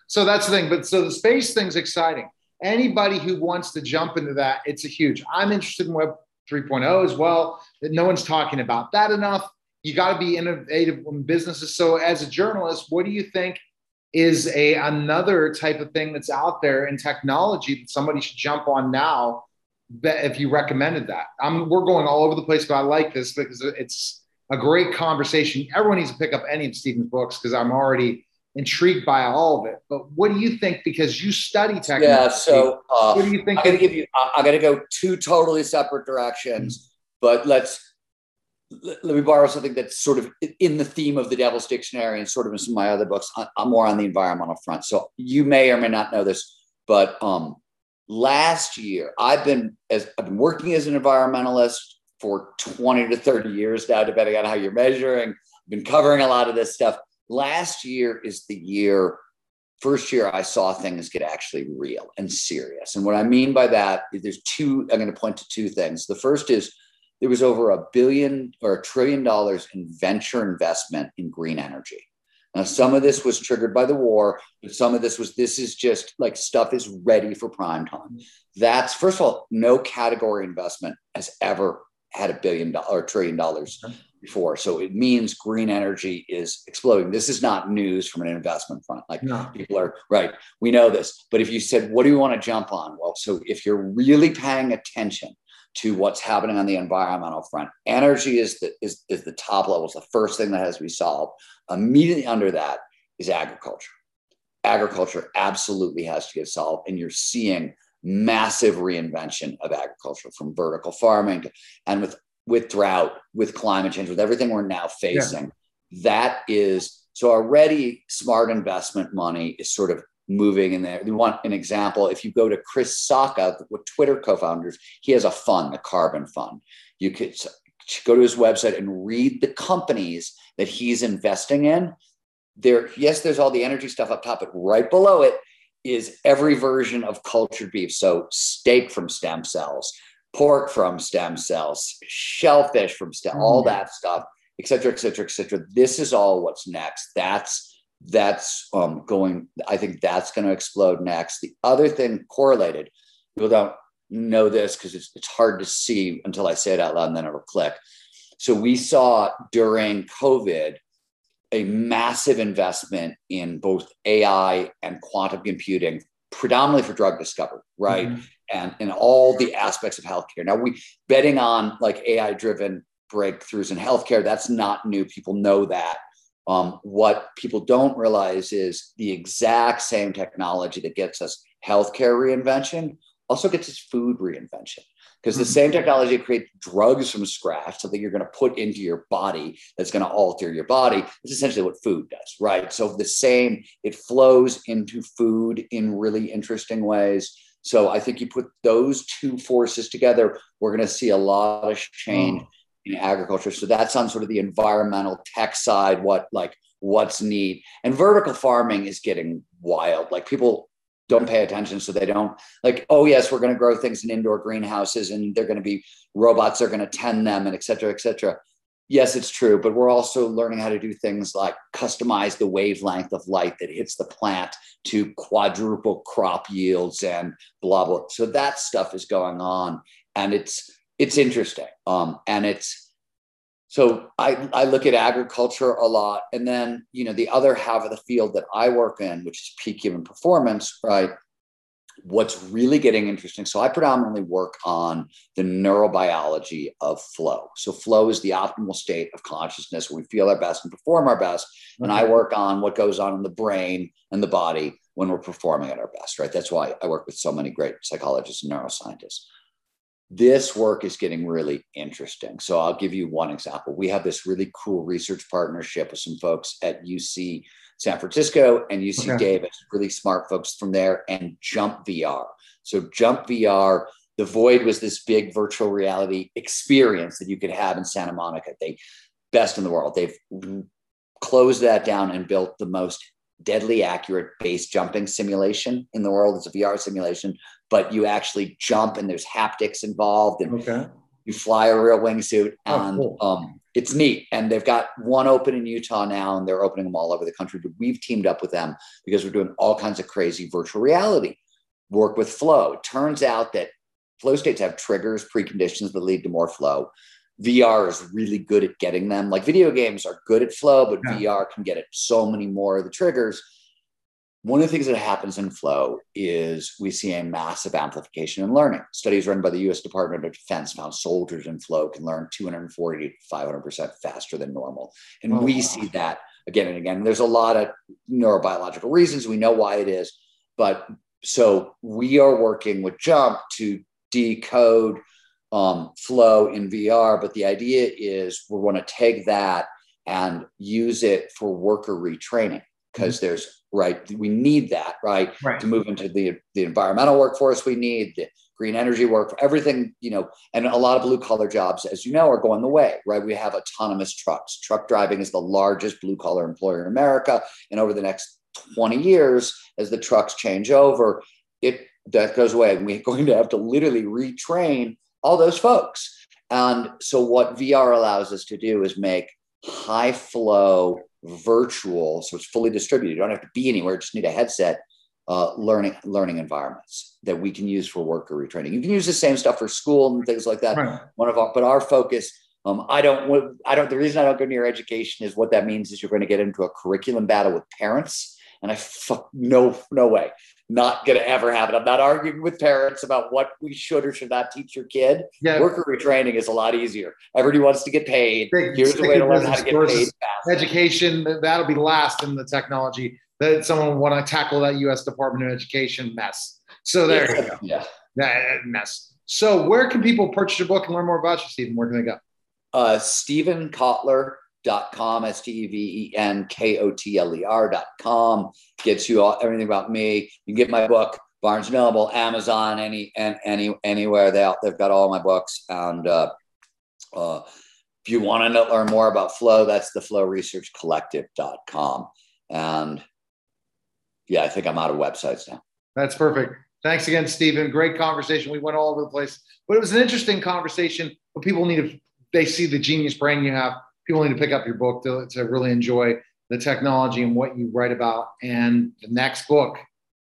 So that's the thing. But so the space thing's exciting. Anybody who wants to jump into that, it's a huge. I'm interested in Web 3.0 as well. That no one's talking about that enough. You got to be innovative in businesses. So as a journalist, what do you think is a another type of thing that's out there in technology that somebody should jump on now if you recommended that. I'm, we're going all over the place, but I like this because it's a great conversation. Everyone needs to pick up any of Steven's books because I'm already intrigued by all of it. But what do you think? Because you study technology. Yeah. So uh, what do you think? I'm going to give you. I'm going to go two totally separate directions, mm-hmm. but let's let me borrow something that's sort of in the theme of the Devil's Dictionary and sort of in some of my other books. I'm more on the environmental front, so you may or may not know this, but um, last year i've been as i've been working as an environmentalist for 20 to 30 years now depending on how you're measuring. I've been covering a lot of this stuff. Last year is the year first year i saw things get actually real and serious. And what i mean by that there's two i'm going to point to two things. The first is there was over a billion or a trillion dollars in venture investment in green energy now, some of this was triggered by the war, but some of this was this is just like stuff is ready for prime time. That's first of all, no category investment has ever had a billion dollar or trillion dollars before. So it means green energy is exploding. This is not news from an investment front. Like no. people are right. We know this. But if you said, what do you want to jump on? Well, so if you're really paying attention to what's happening on the environmental front. Energy is the, is, is the top level. It's the first thing that has to be solved. Immediately under that is agriculture. Agriculture absolutely has to get solved. And you're seeing massive reinvention of agriculture from vertical farming to, and with, with drought, with climate change, with everything we're now facing. Yeah. That is so already smart investment money is sort of moving in there. You want an example? If you go to Chris Sacca, with Twitter co-founders, he has a fund, the Carbon Fund. You could go to his website and read the companies that he's investing in. There, yes, there's all the energy stuff up top, but right below it is every version of cultured beef. So steak from stem cells, pork from stem cells, shellfish from stem, all mm. that stuff et cetera, et cetera, et cetera. This is all what's next. That's that's um, going. I think that's going to explode next. The other thing correlated, people don't know this because it's, it's hard to see until I say it out loud and then it'll click. So we saw during COVID a massive investment in both AI and quantum computing, predominantly for drug discovery, right? Mm-hmm. And in all the aspects of healthcare. Now we betting on like AI driven breakthroughs in healthcare. That's not new. People know that. Um, what people don't realize is the exact same technology that gets us healthcare reinvention also gets us food reinvention because the mm-hmm. same technology creates drugs from scratch, something you're going to put into your body that's going to alter your body. It's essentially what food does, right? So the same, it flows into food in really interesting ways. So I think you put those two forces together, we're going to see a lot of change oh. In agriculture. So that's on sort of the environmental tech side, what like what's neat. And vertical farming is getting wild. Like people don't pay attention so they don't like oh yes we're going to grow things in indoor greenhouses and they're going to be robots are going to tend them and et cetera et cetera yes it's true but we're also learning how to do things like customize the wavelength of light that hits the plant to quadruple crop yields and blah blah so that stuff is going on and it's it's interesting. Um, and it's so I, I look at agriculture a lot. And then you know the other half of the field that i work in which is peak human performance right what's really getting interesting so i predominantly work on the neurobiology of flow. So flow is the optimal state of consciousness. Where we feel our best and perform our best. And i work on what goes on in the brain and the body when we're performing at our best right? That's why i work with so many great psychologists and neuroscientists this work is getting really interesting. So I'll give you one example. We have this really cool research partnership with some folks at UC San Francisco and UC okay. Davis, really smart folks from there, and Jump VR. So Jump VR, the Void was this big virtual reality experience that you could have in Santa Monica. They best in the world. They've closed that down and built the most deadly accurate base jumping simulation in the world. It's a VR simulation, but you actually jump and there's haptics involved and okay. you fly a real wingsuit and oh, cool. um, it's neat. And they've got one open in Utah now and they're opening them all over the country. But we've teamed up with them because we're doing all kinds of crazy virtual reality work with flow. It turns out that flow states have triggers, preconditions that lead to more flow. VR is really good at getting them. Like video games are good at flow, but yeah. VR can get at so many more of the triggers. One of the things that happens in flow is we see a massive amplification in learning. Studies run by the US Department of Defense found soldiers in flow can learn 240 to 500% faster than normal. And oh, we wow. see that again and again. There's a lot of neurobiological reasons. We know why it is. But so we are working with Jump to decode um, flow in VR. But the idea is we want to take that and use it for worker retraining because mm-hmm. there's right? We need that right, right, to move into the the environmental workforce we need the green energy work everything you know and a lot of blue collar jobs as you know are going the way right? We have autonomous trucks. Truck driving is the largest blue collar employer in america. And over the next 20 years as the trucks change over it that goes away. And we're (laughs) going to have to literally retrain all those folks. And so, what VR allows us to do is make high flow virtual, so it's fully distributed. You don't have to be anywhere; just need a headset. Uh, learning learning environments that we can use for worker retraining. You can use the same stuff for school and things like that. Right. One of our, but our focus. Um, I don't. I don't. The reason I don't go near education is what that means is you're going to get into a curriculum battle with parents, and I fuck no no way not to ever happen. I'm not arguing with parents about what we should or should not teach your kid. Yeah. Worker retraining is a lot easier. Everybody wants to get paid. Big, Here's the way to learn how to get paid fast. Education, that'll be last in the technology. That someone want to tackle that U.S. Department of Education mess. So there yeah. you go. Yeah. That mess. So where can people purchase your book and learn more about you, Steven? Where can they go? Uh, Steven Kotler dot com s-t-e-v-e-n-k-o-t-l-e-r dot com gets you all everything about me. You can get my book barnes noble amazon any and any anywhere. They they've got all my books. And uh, uh, if you want to learn more about flow that's the flow research collective.com and yeah i think i'm out of websites now. That's perfect. Thanks again Steven. Great conversation. We went all over the place. But it was an interesting conversation but people need to they see the genius brain you have people need to pick up your book to, to really enjoy the technology and what you write about. And the next book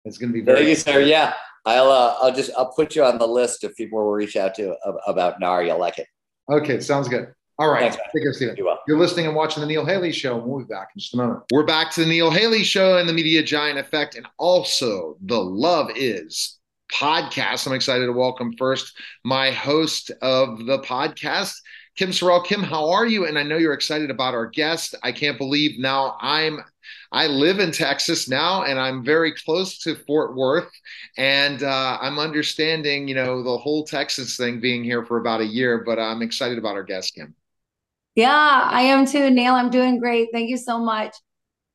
is going to be very. Thank you, sir. Yeah, I'll uh, I'll just I'll put you on the list if people we'll reach out to about NAR. You'll like it. Okay, sounds good. All right. Thanks, Take care, Steven. You well. You're listening and watching the Neil Haley Show. We'll be back in just a moment. We're back to the Neil Haley Show and the Media Giant Effect, and also the Love Is podcast. I'm excited to welcome first my host of the podcast, Kim Sorrelle. Kim, how are you? And I know you're excited about our guest. I can't believe now I'm I live in Texas now, and I'm very close to Fort Worth, and uh, I'm understanding, you know, the whole Texas thing being here for about a year. But I'm excited about our guest, Kim. Yeah, I am too, Neil. I'm doing great. Thank you so much.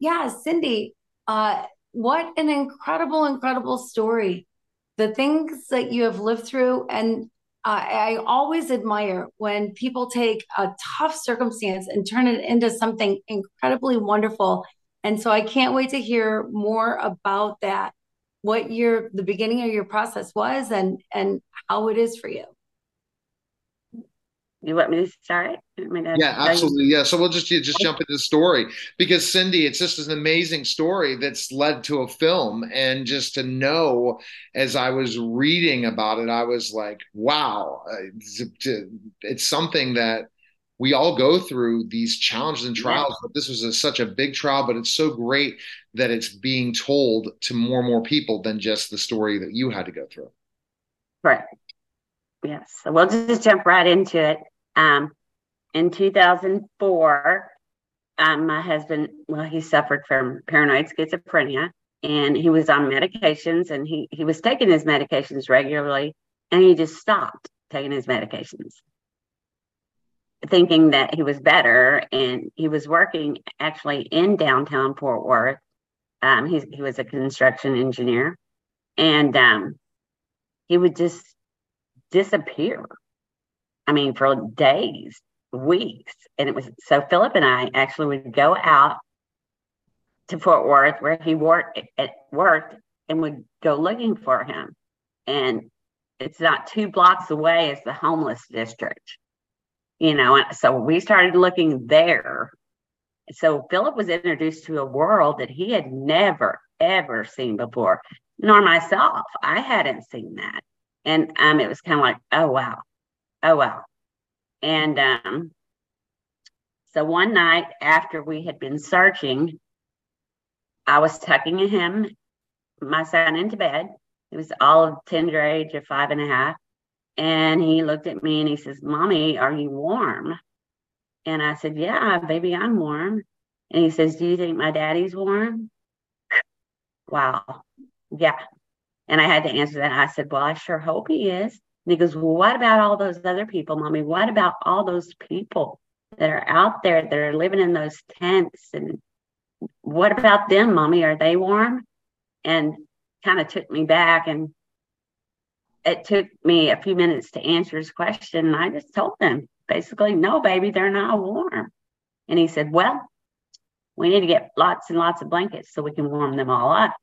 Yeah, Cyndi, uh, what an incredible, incredible story. The things that you have lived through, and I always admire when people take a tough circumstance and turn it into something incredibly wonderful. And so I can't wait to hear more about that, what your the beginning of your process was and and how it is for you. You want me to start? Me to yeah, absolutely. Yeah. So we'll just just jump into the story because Cyndi, it's just an amazing story that's led to a film, and just to know as I was reading about it, I was like, wow, uh, it's something that we all go through these challenges and trials. But this was a, such a big trial, but it's so great that it's being told to more and more people than just the story that you had to go through. Right. Yes. So we'll just jump right into it. Um, in 2004, um, my husband, well, he suffered from paranoid schizophrenia and he was on medications and he, he was taking his medications regularly and he just stopped taking his medications thinking that he was better and he was working actually in downtown fort worth um, he, he was a construction engineer and um, he would just disappear. I mean, for days, weeks. And it was so Philip and I actually would go out to Fort Worth where he worked at worked and would go looking for him. And it's not two blocks away as the homeless district. You know, so we started looking there. So Philip was introduced to a world that he had never, ever seen before, nor myself. I hadn't seen that. And um, it was kind of like, oh, wow. Oh, wow. And um, so one night after we had been searching, I was tucking him, my son, into bed. He was all of tender age of five and a half. And he looked at me and he says, Mommy, are you warm? And I said, Yeah, baby, I'm warm. And he says, Do you think my daddy's warm? wow. Yeah. And I had to answer that. I said, Well, I sure hope he is. And he goes, Well, what about all those other people, mommy? What about all those people that are out there that are living in those tents? And what about them, mommy? Are they warm? And kind of took me back. And it took me a few minutes to answer his question. And I just told him basically, No, baby, they're not warm. And he said, Well, we need to get lots and lots of blankets so we can warm them all up.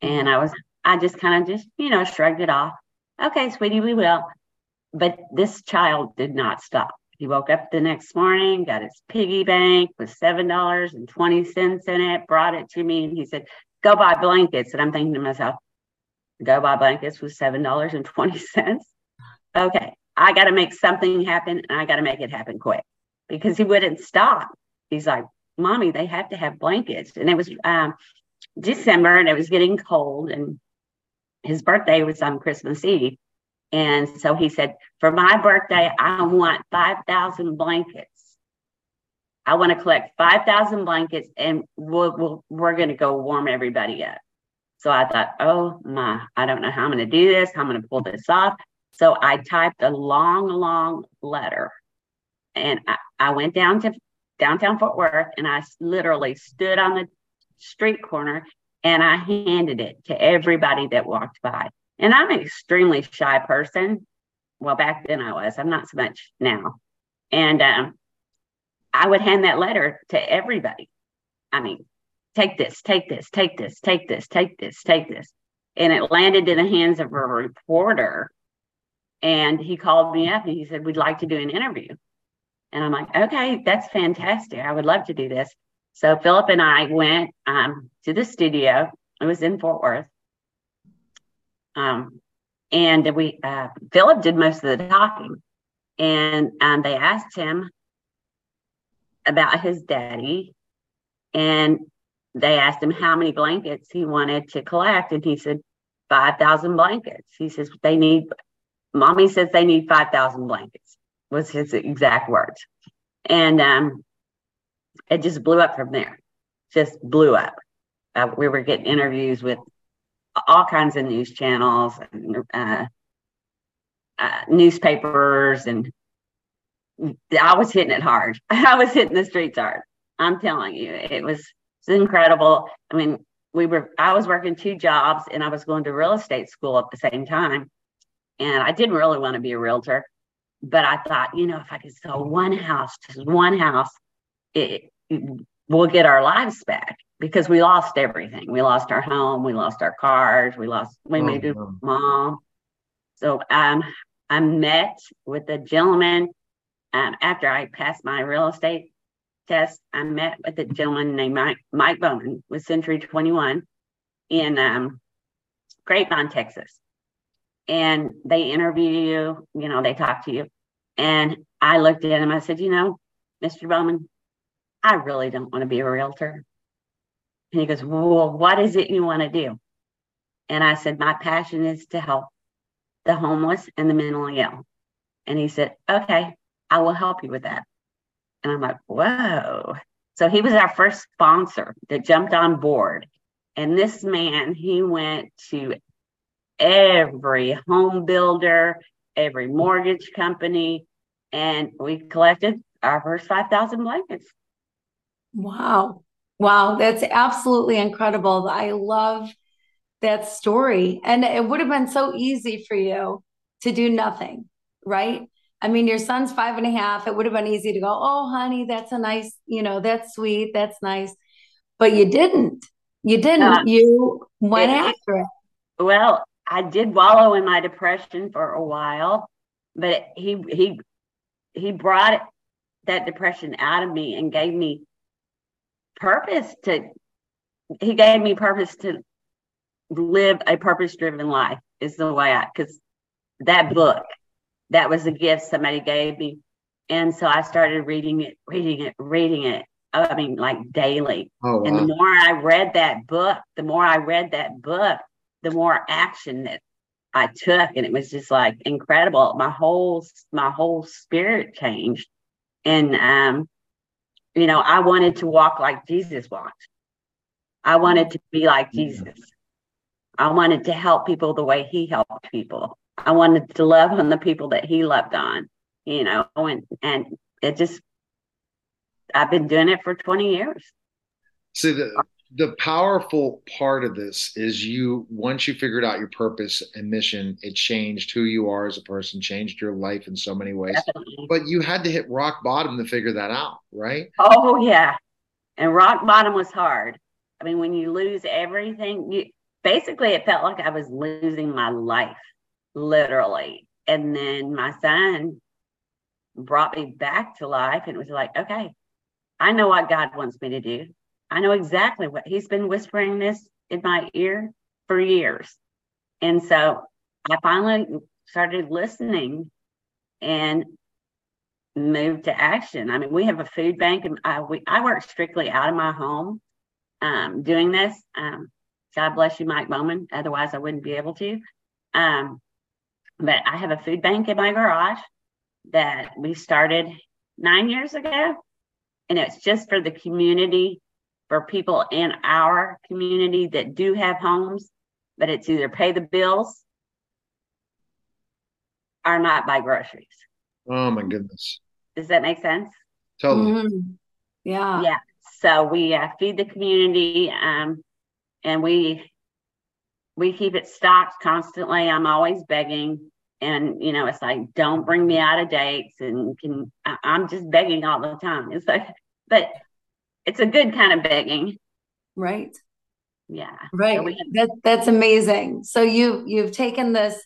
And I was I just kind of just, you know, shrugged it off. Okay, sweetie, we will. But this child did not stop. He woke up the next morning, got his piggy bank with $7.20 in it, brought it to me, and he said, Go buy blankets. And I'm thinking to myself, Go buy blankets with $7.20. Okay, I got to make something happen and I got to make it happen quick because he wouldn't stop. He's like, Mommy, they have to have blankets. And it was um, December and it was getting cold. And his birthday was on Christmas Eve. And so he said, For my birthday, I want 5,000 blankets. I want to collect 5,000 blankets and we'll, we'll, we're going to go warm everybody up. So I thought, oh my, I don't know how I'm going to do this, how I'm going to pull this off. So I typed a long, long letter and I, I went down to downtown Fort Worth and I literally stood on the street corner and I handed it to everybody that walked by. And I'm an extremely shy person. Well, back then I was, I'm not so much now. And um, I would hand that letter to everybody. I mean, take this, take this, take this, take this, take this, take this. And it landed in the hands of a reporter. And he called me up and he said, We'd like to do an interview. And I'm like, okay, that's fantastic. I would love to do this. So Philip and I went um, to the studio. It was in Fort Worth. Um, and we uh, Philip did most of the talking, and um, they asked him about his daddy, and they asked him how many blankets he wanted to collect, and he said five thousand blankets. He says they need. Mommy says they need five thousand blankets. Was his exact words, and um, it just blew up from there. Just blew up. Uh, we were getting interviews with all kinds of news channels and uh, uh, newspapers, and I was hitting it hard. (laughs) I was hitting the streets hard. I'm telling you, it was, it was incredible. I mean, we were I was working two jobs and I was going to real estate school at the same time. And I didn't really want to be a realtor, but I thought, you know, if I could sell one house, just one house, it, we'll get our lives back because we lost everything. We lost our home, we lost our cars, we lost we oh, moved to mom. So um, I met with a gentleman um, after I passed my real estate test. I met with a gentleman named Mike, Mike Bowman with Century 21 in um, Grapevine, Texas. And they interview you, you know, they talk to you. And I looked at him, I said, you know, Mr. Bowman, I really don't want to be a realtor. And he goes, Well, what is it you want to do? And I said, My passion is to help the homeless and the mentally ill. And he said, Okay, I will help you with that. And I'm like, Whoa. So he was our first sponsor that jumped on board. And this man, he went to every home builder, every mortgage company, and we collected our first 5,000 blankets. Wow. Wow, that's absolutely incredible. I love that story. And it would have been so easy for you to do nothing, right? I mean, your son's five and a half. It would have been easy to go, oh, honey, that's a nice, you know, that's sweet. That's nice. But you didn't. You didn't. You went it, after it. Well, I did wallow in my depression for a while, but he he he brought that depression out of me and gave me purpose to he gave me purpose to live a purpose driven life is the way I because that book that was a gift somebody gave me. And so I started reading it reading it reading it I mean like daily. Oh, wow. and the more I read that book the more I read that book the more action that I took and it was just like incredible. My whole my whole spirit changed. And um you know, I wanted to walk like Jesus walked. I wanted to be like Jesus. I wanted to help people the way he helped people. I wanted to love on the people that he loved on, you know, and and it just I've been doing it for 20 years. See the the powerful part of this is you once you figured out your purpose and mission it changed who you are as a person changed your life in so many ways. Definitely. but you had to hit rock bottom to figure that out right? Oh yeah. And rock bottom was hard. I mean when you lose everything you basically it felt like i was losing my life literally. And then my son brought me back to life and it was like okay i know what god wants me to do I know exactly what he's been whispering this in my ear for years. And so I finally started listening and moved to action. I mean, we have a food bank and I, we, I work strictly out of my home um, doing this. Um, God bless you, Mike Bowman. Otherwise, I wouldn't be able to. Um, but I have a food bank in my garage that we started nine years ago. And it's just for the community for people in our community that do have homes, but it's either pay the bills or not buy groceries. Oh my goodness. Does that make sense? Totally. Mm-hmm. Yeah. Yeah. So we uh, feed the community, um, and we we keep it stocked constantly. I'm always begging, and you know, it's like, don't bring me out of dates, and can I, I'm just begging all the time. It's like, but it's a good kind of begging. Right. Yeah. Right. So have- that that's amazing. So you you've taken this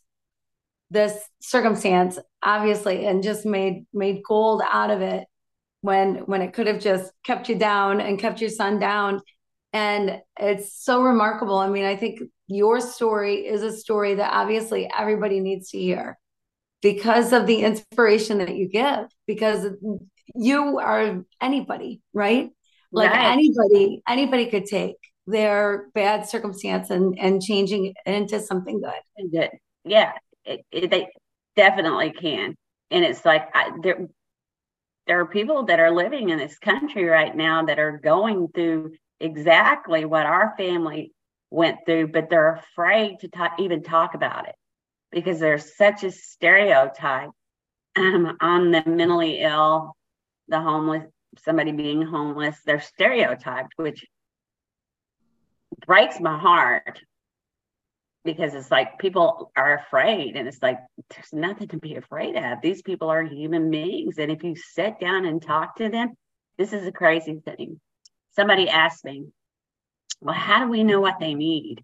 this circumstance obviously and just made made gold out of it when when it could have just kept you down and kept your son down and it's so remarkable i mean i think your story is a story that obviously everybody needs to hear because of the inspiration that you give because you are anybody right like right. anybody anybody could take their bad circumstance and and changing it into something good good yeah it, it, they definitely can and it's like I, there there are people that are living in this country right now that are going through exactly what our family went through but they're afraid to talk, even talk about it because there's such a stereotype um, on the mentally ill the homeless somebody being homeless they're stereotyped which breaks my heart because it's like people are afraid and it's like there's nothing to be afraid of. These people are human beings. And if you sit down and talk to them this is a crazy thing. Somebody asked me well how do we know what they need?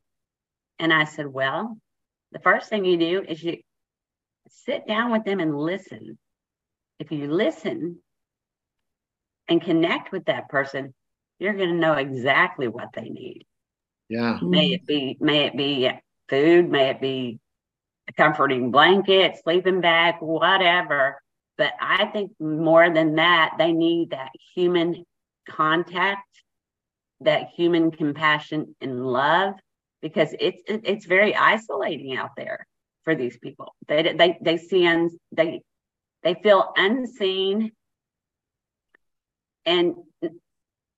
And i said well the first thing you do is you sit down with them and listen. If you listen and connect with that person you're going to know exactly what they need yeah may it be may it be food, may it be a comforting blanket, sleeping bag, whatever. But I think more than that, they need that human contact, that human compassion and love, because it's it's very isolating out there for these people. They they they see un, they they feel unseen, and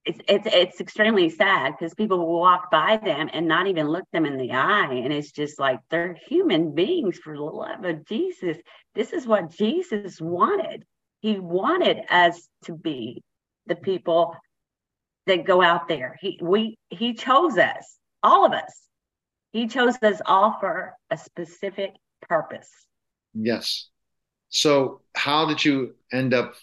it's it's it's extremely sad because people will walk by them and not even look them in the eye. And it's just like they're human beings for the love of jesus. This is what jesus wanted. He wanted us to be the people that go out there. He we he chose us all of us. He chose us all for a specific purpose. Yes. So how did you end up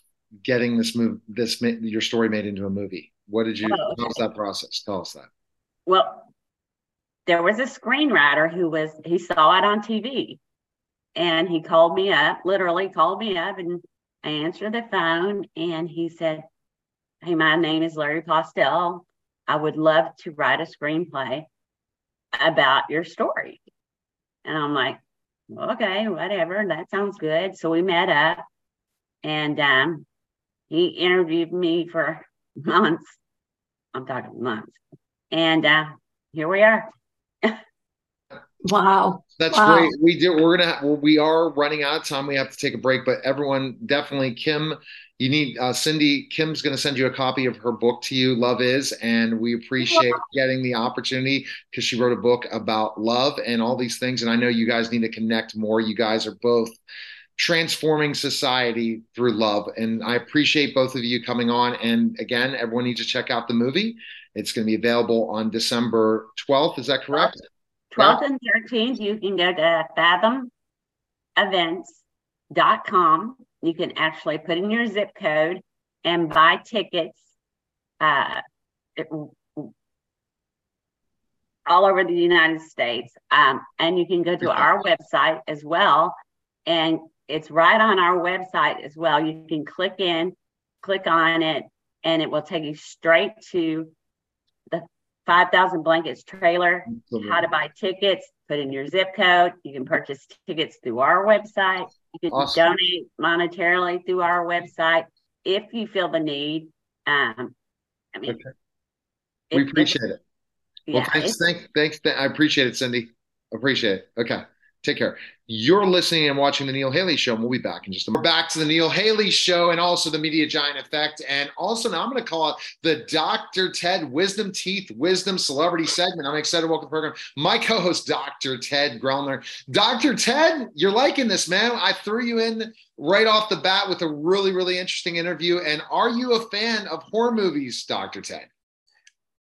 getting this move this your story made into a movie what did you? Oh. How was that process? Tell us that. Well, there was a screenwriter who was he saw it on TV, and he called me up. Literally called me up, and I answered the phone, and he said, "Hey, my name is Larry Postel. I would love to write a screenplay about your story." And I'm like, "Okay, whatever. That sounds good." So we met up, and um, he interviewed me for months I'm talking months. And uh, here we are. (laughs) wow. That's wow. great. We do. We're gonna. Well, we are running out of time. We have to take a break. But everyone, definitely, Kim. You need uh, Cyndi. Kim's going to send you a copy of her book to you. Love is, and we appreciate getting the opportunity because she wrote a book about love and all these things. And I know you guys need to connect more. You guys are both transforming society through love. And I appreciate both of you coming on. And again, everyone needs to check out the movie. It's going to be available on December 12th. Is that correct? 12th, and 13th. You can go to fathomevents.com. You can actually put in your zip code and buy tickets uh, all over the United States. Um, and you can go to our website as well and it's right on our website as well. You can click in, click on it, and it will take you straight to the 5,000 Blankets trailer, Absolutely. how to buy tickets, put in your zip code. You can purchase tickets through our website. You can awesome. donate monetarily through our website if you feel the need. Um, I mean, okay. we appreciate it. Well, yeah, thanks, thanks, thanks. I appreciate it, Cyndi. Appreciate it. Okay. Take care. You're listening and watching the Neil Haley Show, and we'll be back in just a moment. We're back to the Neil Haley Show and also the Media Giant Effect. And also now I'm going to call it the Dr. Ted Wisdom Teeth Wisdom Celebrity segment. I'm excited to welcome the program my co-host, Dr. Ted Grellner. Dr. Ted, you're liking this, man. I threw you in right off the bat with a really, really interesting interview. And are you a fan of horror movies, Dr. Ted?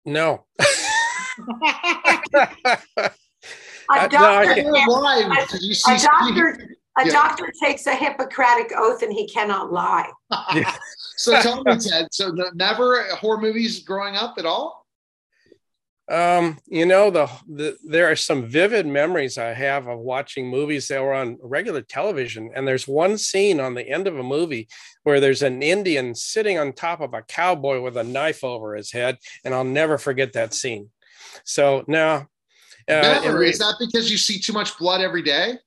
No. (laughs) (laughs) A doctor, a, doctor, a yeah. doctor takes a Hippocratic oath and he cannot lie. (laughs) so tell me, Ted. So never horror movies growing up at all? Um, you know, the, the there are some vivid memories I have of watching movies that were on regular television. And there's one scene on the end of a movie where there's an Indian sitting on top of a cowboy with a knife over his head, and I'll never forget that scene. So now, uh, never. Is that because you see too much blood every day?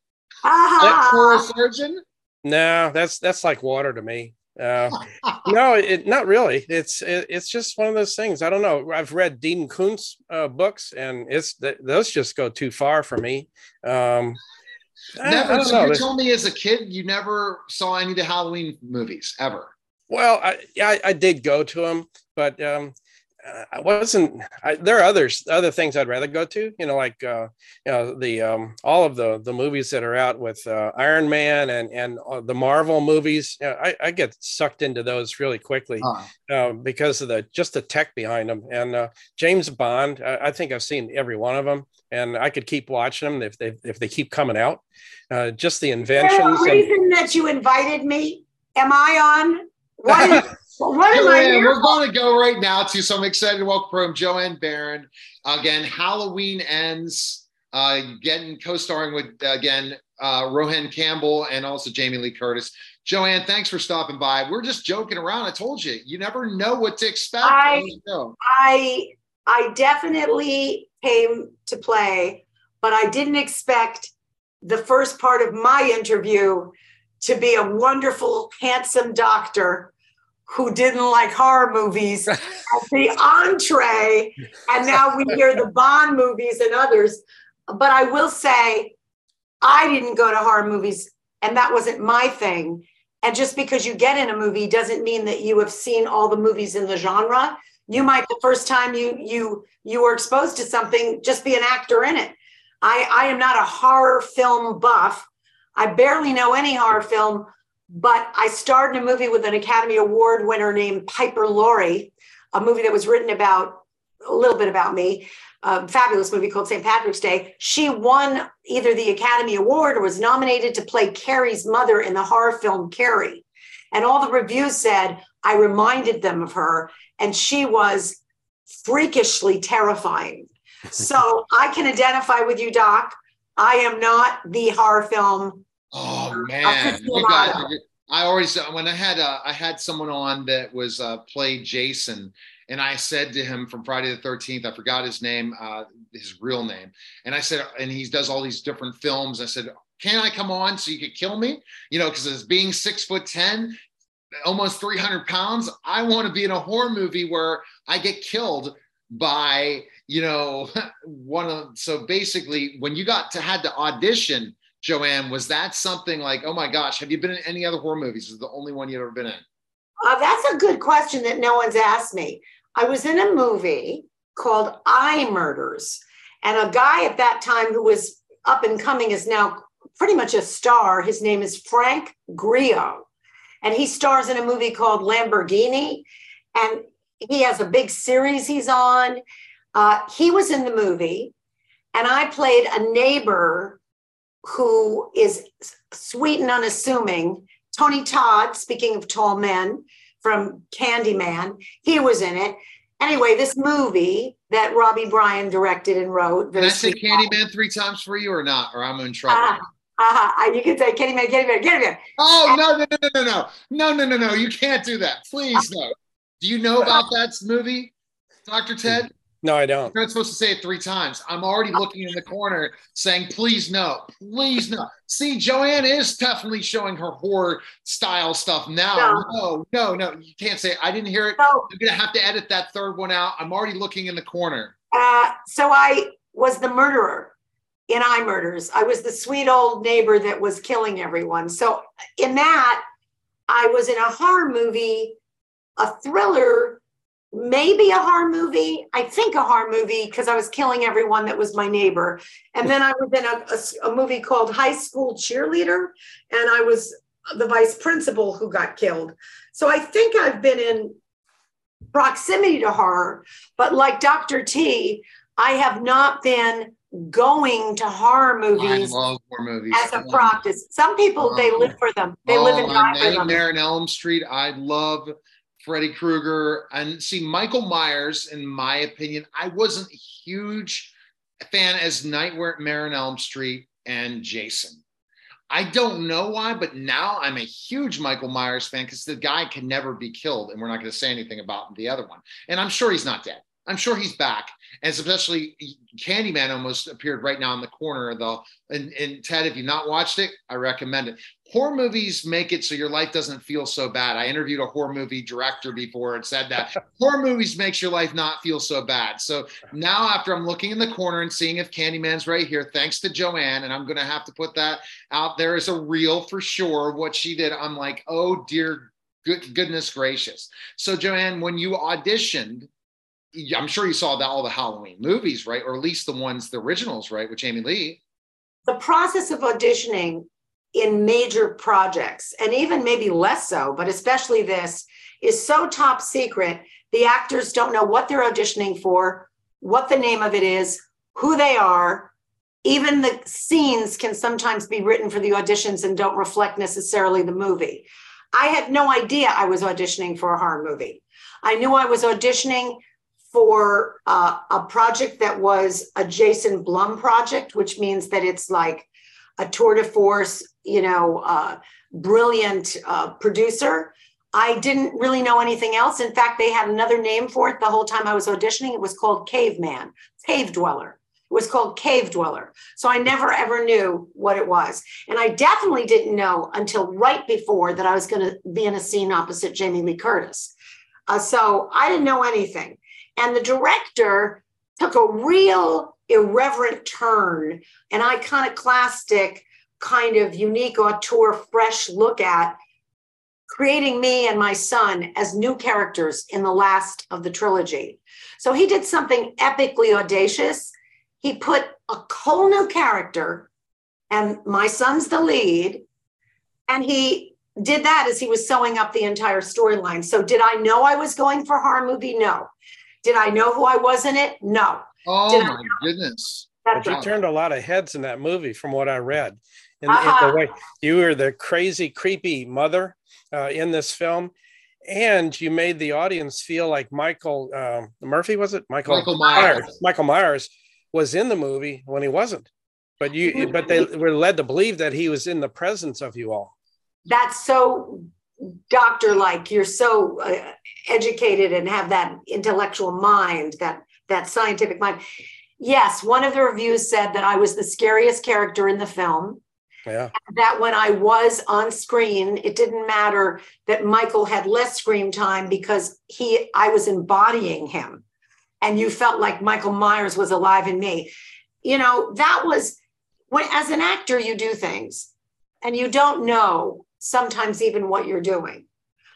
Uh-huh. For a surgeon? No, that's that's like water to me. Uh, (laughs) no, it not really. It's it, it's just one of those things. I don't know. I've read Dean Koontz uh, books, and it's those just go too far for me. Um, never. I, so you told me as a kid you never saw any of the Halloween movies ever. Well, I I, I did go to them, but um, I wasn't. I, there are others, other things I'd rather go to. You know, like uh, you know the um, all of the the movies that are out with uh, Iron Man and and uh, the Marvel movies. You know, I, I get sucked into those really quickly huh. uh, because of the just the tech behind them. And uh, James Bond, I, I, think I've seen every one of them, and I could keep watching them if they if they keep coming out. Uh, just the inventions. The reason and, that you invited me. Am I on? What? What am I We're going to go right now to, so I'm excited to welcome from Joanne Baron. Again, Halloween ends, uh, getting co-starring with, again, uh, Rohan Campbell and also Jamie Lee Curtis. Joanne, thanks for stopping by. We're just joking around. I told you, you never know what to expect. I, I, I definitely came to play, but I didn't expect the first part of my interview to be a wonderful, handsome doctor who didn't like horror movies (laughs) at the entree. And now we hear the Bond movies and others. But I will say, I didn't go to horror movies, and that wasn't my thing. And just because you get in a movie doesn't mean that you have seen all the movies in the genre. You might the first time you you you were exposed to something just be an actor in it. I I am not a horror film buff. I barely know any horror film, but I starred in a movie with an Academy Award winner named Piper Laurie, a movie that was written about a little bit about me, a fabulous movie called St. Patrick's Day. She won either the Academy Award or was nominated to play Carrie's mother in the horror film Carrie. And all the reviews said I reminded them of her, and she was freakishly terrifying. (laughs) so I can identify with you, Doc. I am not the horror film. Oh man, you guys! I always when I had uh, I had someone on that was uh, played Jason, and I said to him from Friday the Thirteenth, I forgot his name, uh, his real name, and I said, and he does all these different films. I said, can I come on so you could kill me? You know, because as being six foot ten, almost three hundred pounds, I want to be in a horror movie where I get killed by you know (laughs) one of so basically when you got to had to audition joanne was that something like oh my gosh have you been in any other horror movies? Is the only one you've ever been in? Uh, that's a good question that no one's asked me. I was in a movie called Eye murders and a guy at that time who was up and coming is now pretty much a star. His name is frank grillo and he stars in a movie called lamborghini and he has a big series he's on. Uh, he was in the movie, and I played a neighbor who is sweet and unassuming. Tony Todd, speaking of tall men from Candyman, he was in it. Anyway, this movie that Robbie Bryan directed and wrote. Can I say Candyman three times for you or not? Or I'm in trouble. Uh, uh-huh. You can say Candyman, Candyman, Candyman. Oh, no, no, no, no, no, no. No, no, no, no. You can't do that. Please, no. Do you know about that movie, Dr. Ted? No, I don't. You're not supposed to say it three times. I'm already looking in the corner saying, please no, please no. See, Joanne is definitely showing her horror style stuff now. No, no, no, no. You can't say, it. I didn't hear it. No. I'm going to have to edit that third one out. I'm already looking in the corner. Uh, so I was the murderer in I Murders. I was the sweet old neighbor that was killing everyone. So in that, I was in a horror movie a thriller, maybe a horror movie. I think a horror movie because I was killing everyone that was my neighbor. And then I was in a, a, a movie called High School Cheerleader, and I was the vice principal who got killed. So I think I've been in proximity to horror, but like Dr. T, I have not been going to horror oh, movies, horror movies. as a oh, practice. Some people they oh. live for them. They oh, live and die for them. There in Elm Street, I love Freddy Krueger, and see Michael Myers. In my opinion, I wasn't a huge fan as Nightmare on Elm Street and Jason. I don't know why, but now I'm a huge Michael Myers fan because the guy can never be killed, and we're not going to say anything about the other one. And I'm sure he's not dead. I'm sure he's back. And especially Candyman almost appeared right now in the corner though. And, and Ted, if you've not watched it, I recommend it. Horror movies make it so your life doesn't feel so bad. I interviewed a horror movie director before and said that (laughs) horror movies makes your life not feel so bad. So now after I'm looking in the corner and seeing if Candyman's right here, thanks to Joanne, and I'm gonna have to put that out there as a reel for sure. What she did, I'm like, oh dear good, goodness gracious. So Joanne, when you auditioned I'm sure you saw that all the Halloween movies, right? Or at least the ones, the originals, right, with Jamie Lee. The process of auditioning in major projects, and even maybe less so, but especially this, is so top secret. The actors don't know what they're auditioning for, what the name of it is, who they are. Even the scenes can sometimes be written for the auditions and don't reflect necessarily the movie. I had no idea I was auditioning for a horror movie. I knew I was auditioning for uh, a project that was a Jason Blum project, which means that it's like a tour de force, you know, uh, brilliant uh, producer. I didn't really know anything else. In fact, they had another name for it the whole time I was auditioning. It was called Caveman, Cave Dweller. It was called Cave Dweller. So I never ever knew what it was. And I definitely didn't know until right before that I was going to be in a scene opposite Jamie Lee Curtis. Uh, so I didn't know anything. And the director took a real irreverent turn, an iconoclastic, kind of unique auteur, fresh look at creating me and my son as new characters in the last of the trilogy. So he did something epically audacious. He put a whole new character, and my son's the lead, and he did that as he was sewing up the entire storyline. So, did I know I was going for horror movie? No. Did I know who I was in it? No. Oh Did my goodness. But you turned a lot of heads in that movie from what I read. In, uh-huh. in the way you were the crazy, creepy mother uh, in this film. And you made the audience feel like Michael uh, Murphy, was it? Michael, Michael Myers. Myers. Michael Myers was in the movie when he wasn't. But you, but they were led to believe that he was in the presence of you all. That's so doctor like. You're so uh, educated and have that intellectual mind, that that scientific mind. Yes, one of the reviews said that I was the scariest character in the film. Yeah. That when I was on screen, it didn't matter that Michael had less screen time because he I was embodying him. And you felt like Michael Myers was alive in me. You know, that was when as an actor, you do things and you don't know sometimes even what you're doing.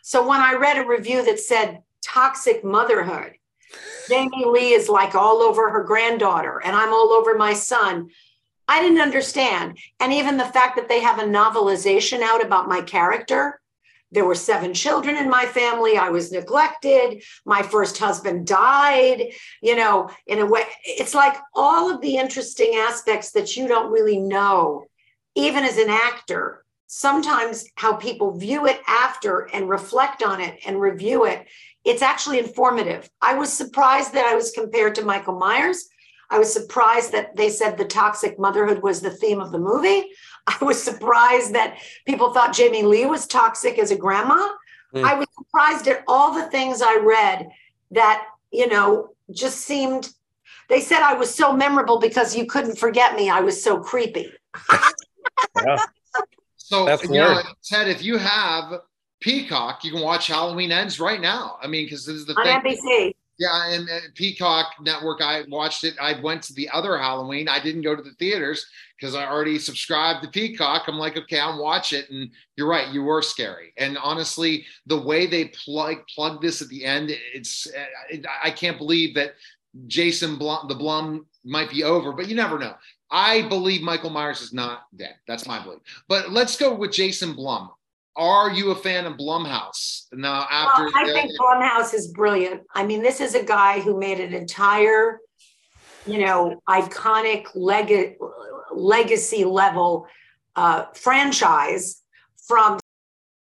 So when I read a review that said toxic motherhood, Jamie Lee is like all over her granddaughter, and I'm all over my son. I didn't understand. And even the fact that they have a novelization out about my character. There were seven children in my family. I was neglected. My first husband died. You know, in a way, it's like all of the interesting aspects that you don't really know, even as an actor, sometimes how people view it after and reflect on it and review it, it's actually informative. I was surprised that I was compared to Michael Myers. I was surprised that they said the toxic motherhood was the theme of the movie. (laughs) I was surprised that people thought Jamie Lee was toxic as a grandma. Mm. I was surprised at all the things I read that, you know, just seemed, they said I was so memorable because you couldn't forget me. I was so creepy. (laughs) yeah. So That's you know, Ted, if you have Peacock, you can watch Halloween Ends right now. I mean, because this is the on thing. NBC. Yeah, and uh, Peacock Network. I watched it. I went to the other Halloween. I didn't go to the theaters because I already subscribed to Peacock. I'm like, okay, I'll watch it. And you're right, you were scary. And honestly, the way they plug plug this at the end, it's it, I can't believe that Jason Blum, the Blum might be over, but you never know. I believe Michael Myers is not dead. That's my belief. But let's go with Jason Blum. Are you a fan of Blumhouse? Now, after well, I think Blumhouse is brilliant. I mean, this is a guy who made an entire, you know, iconic leg- legacy level uh, franchise from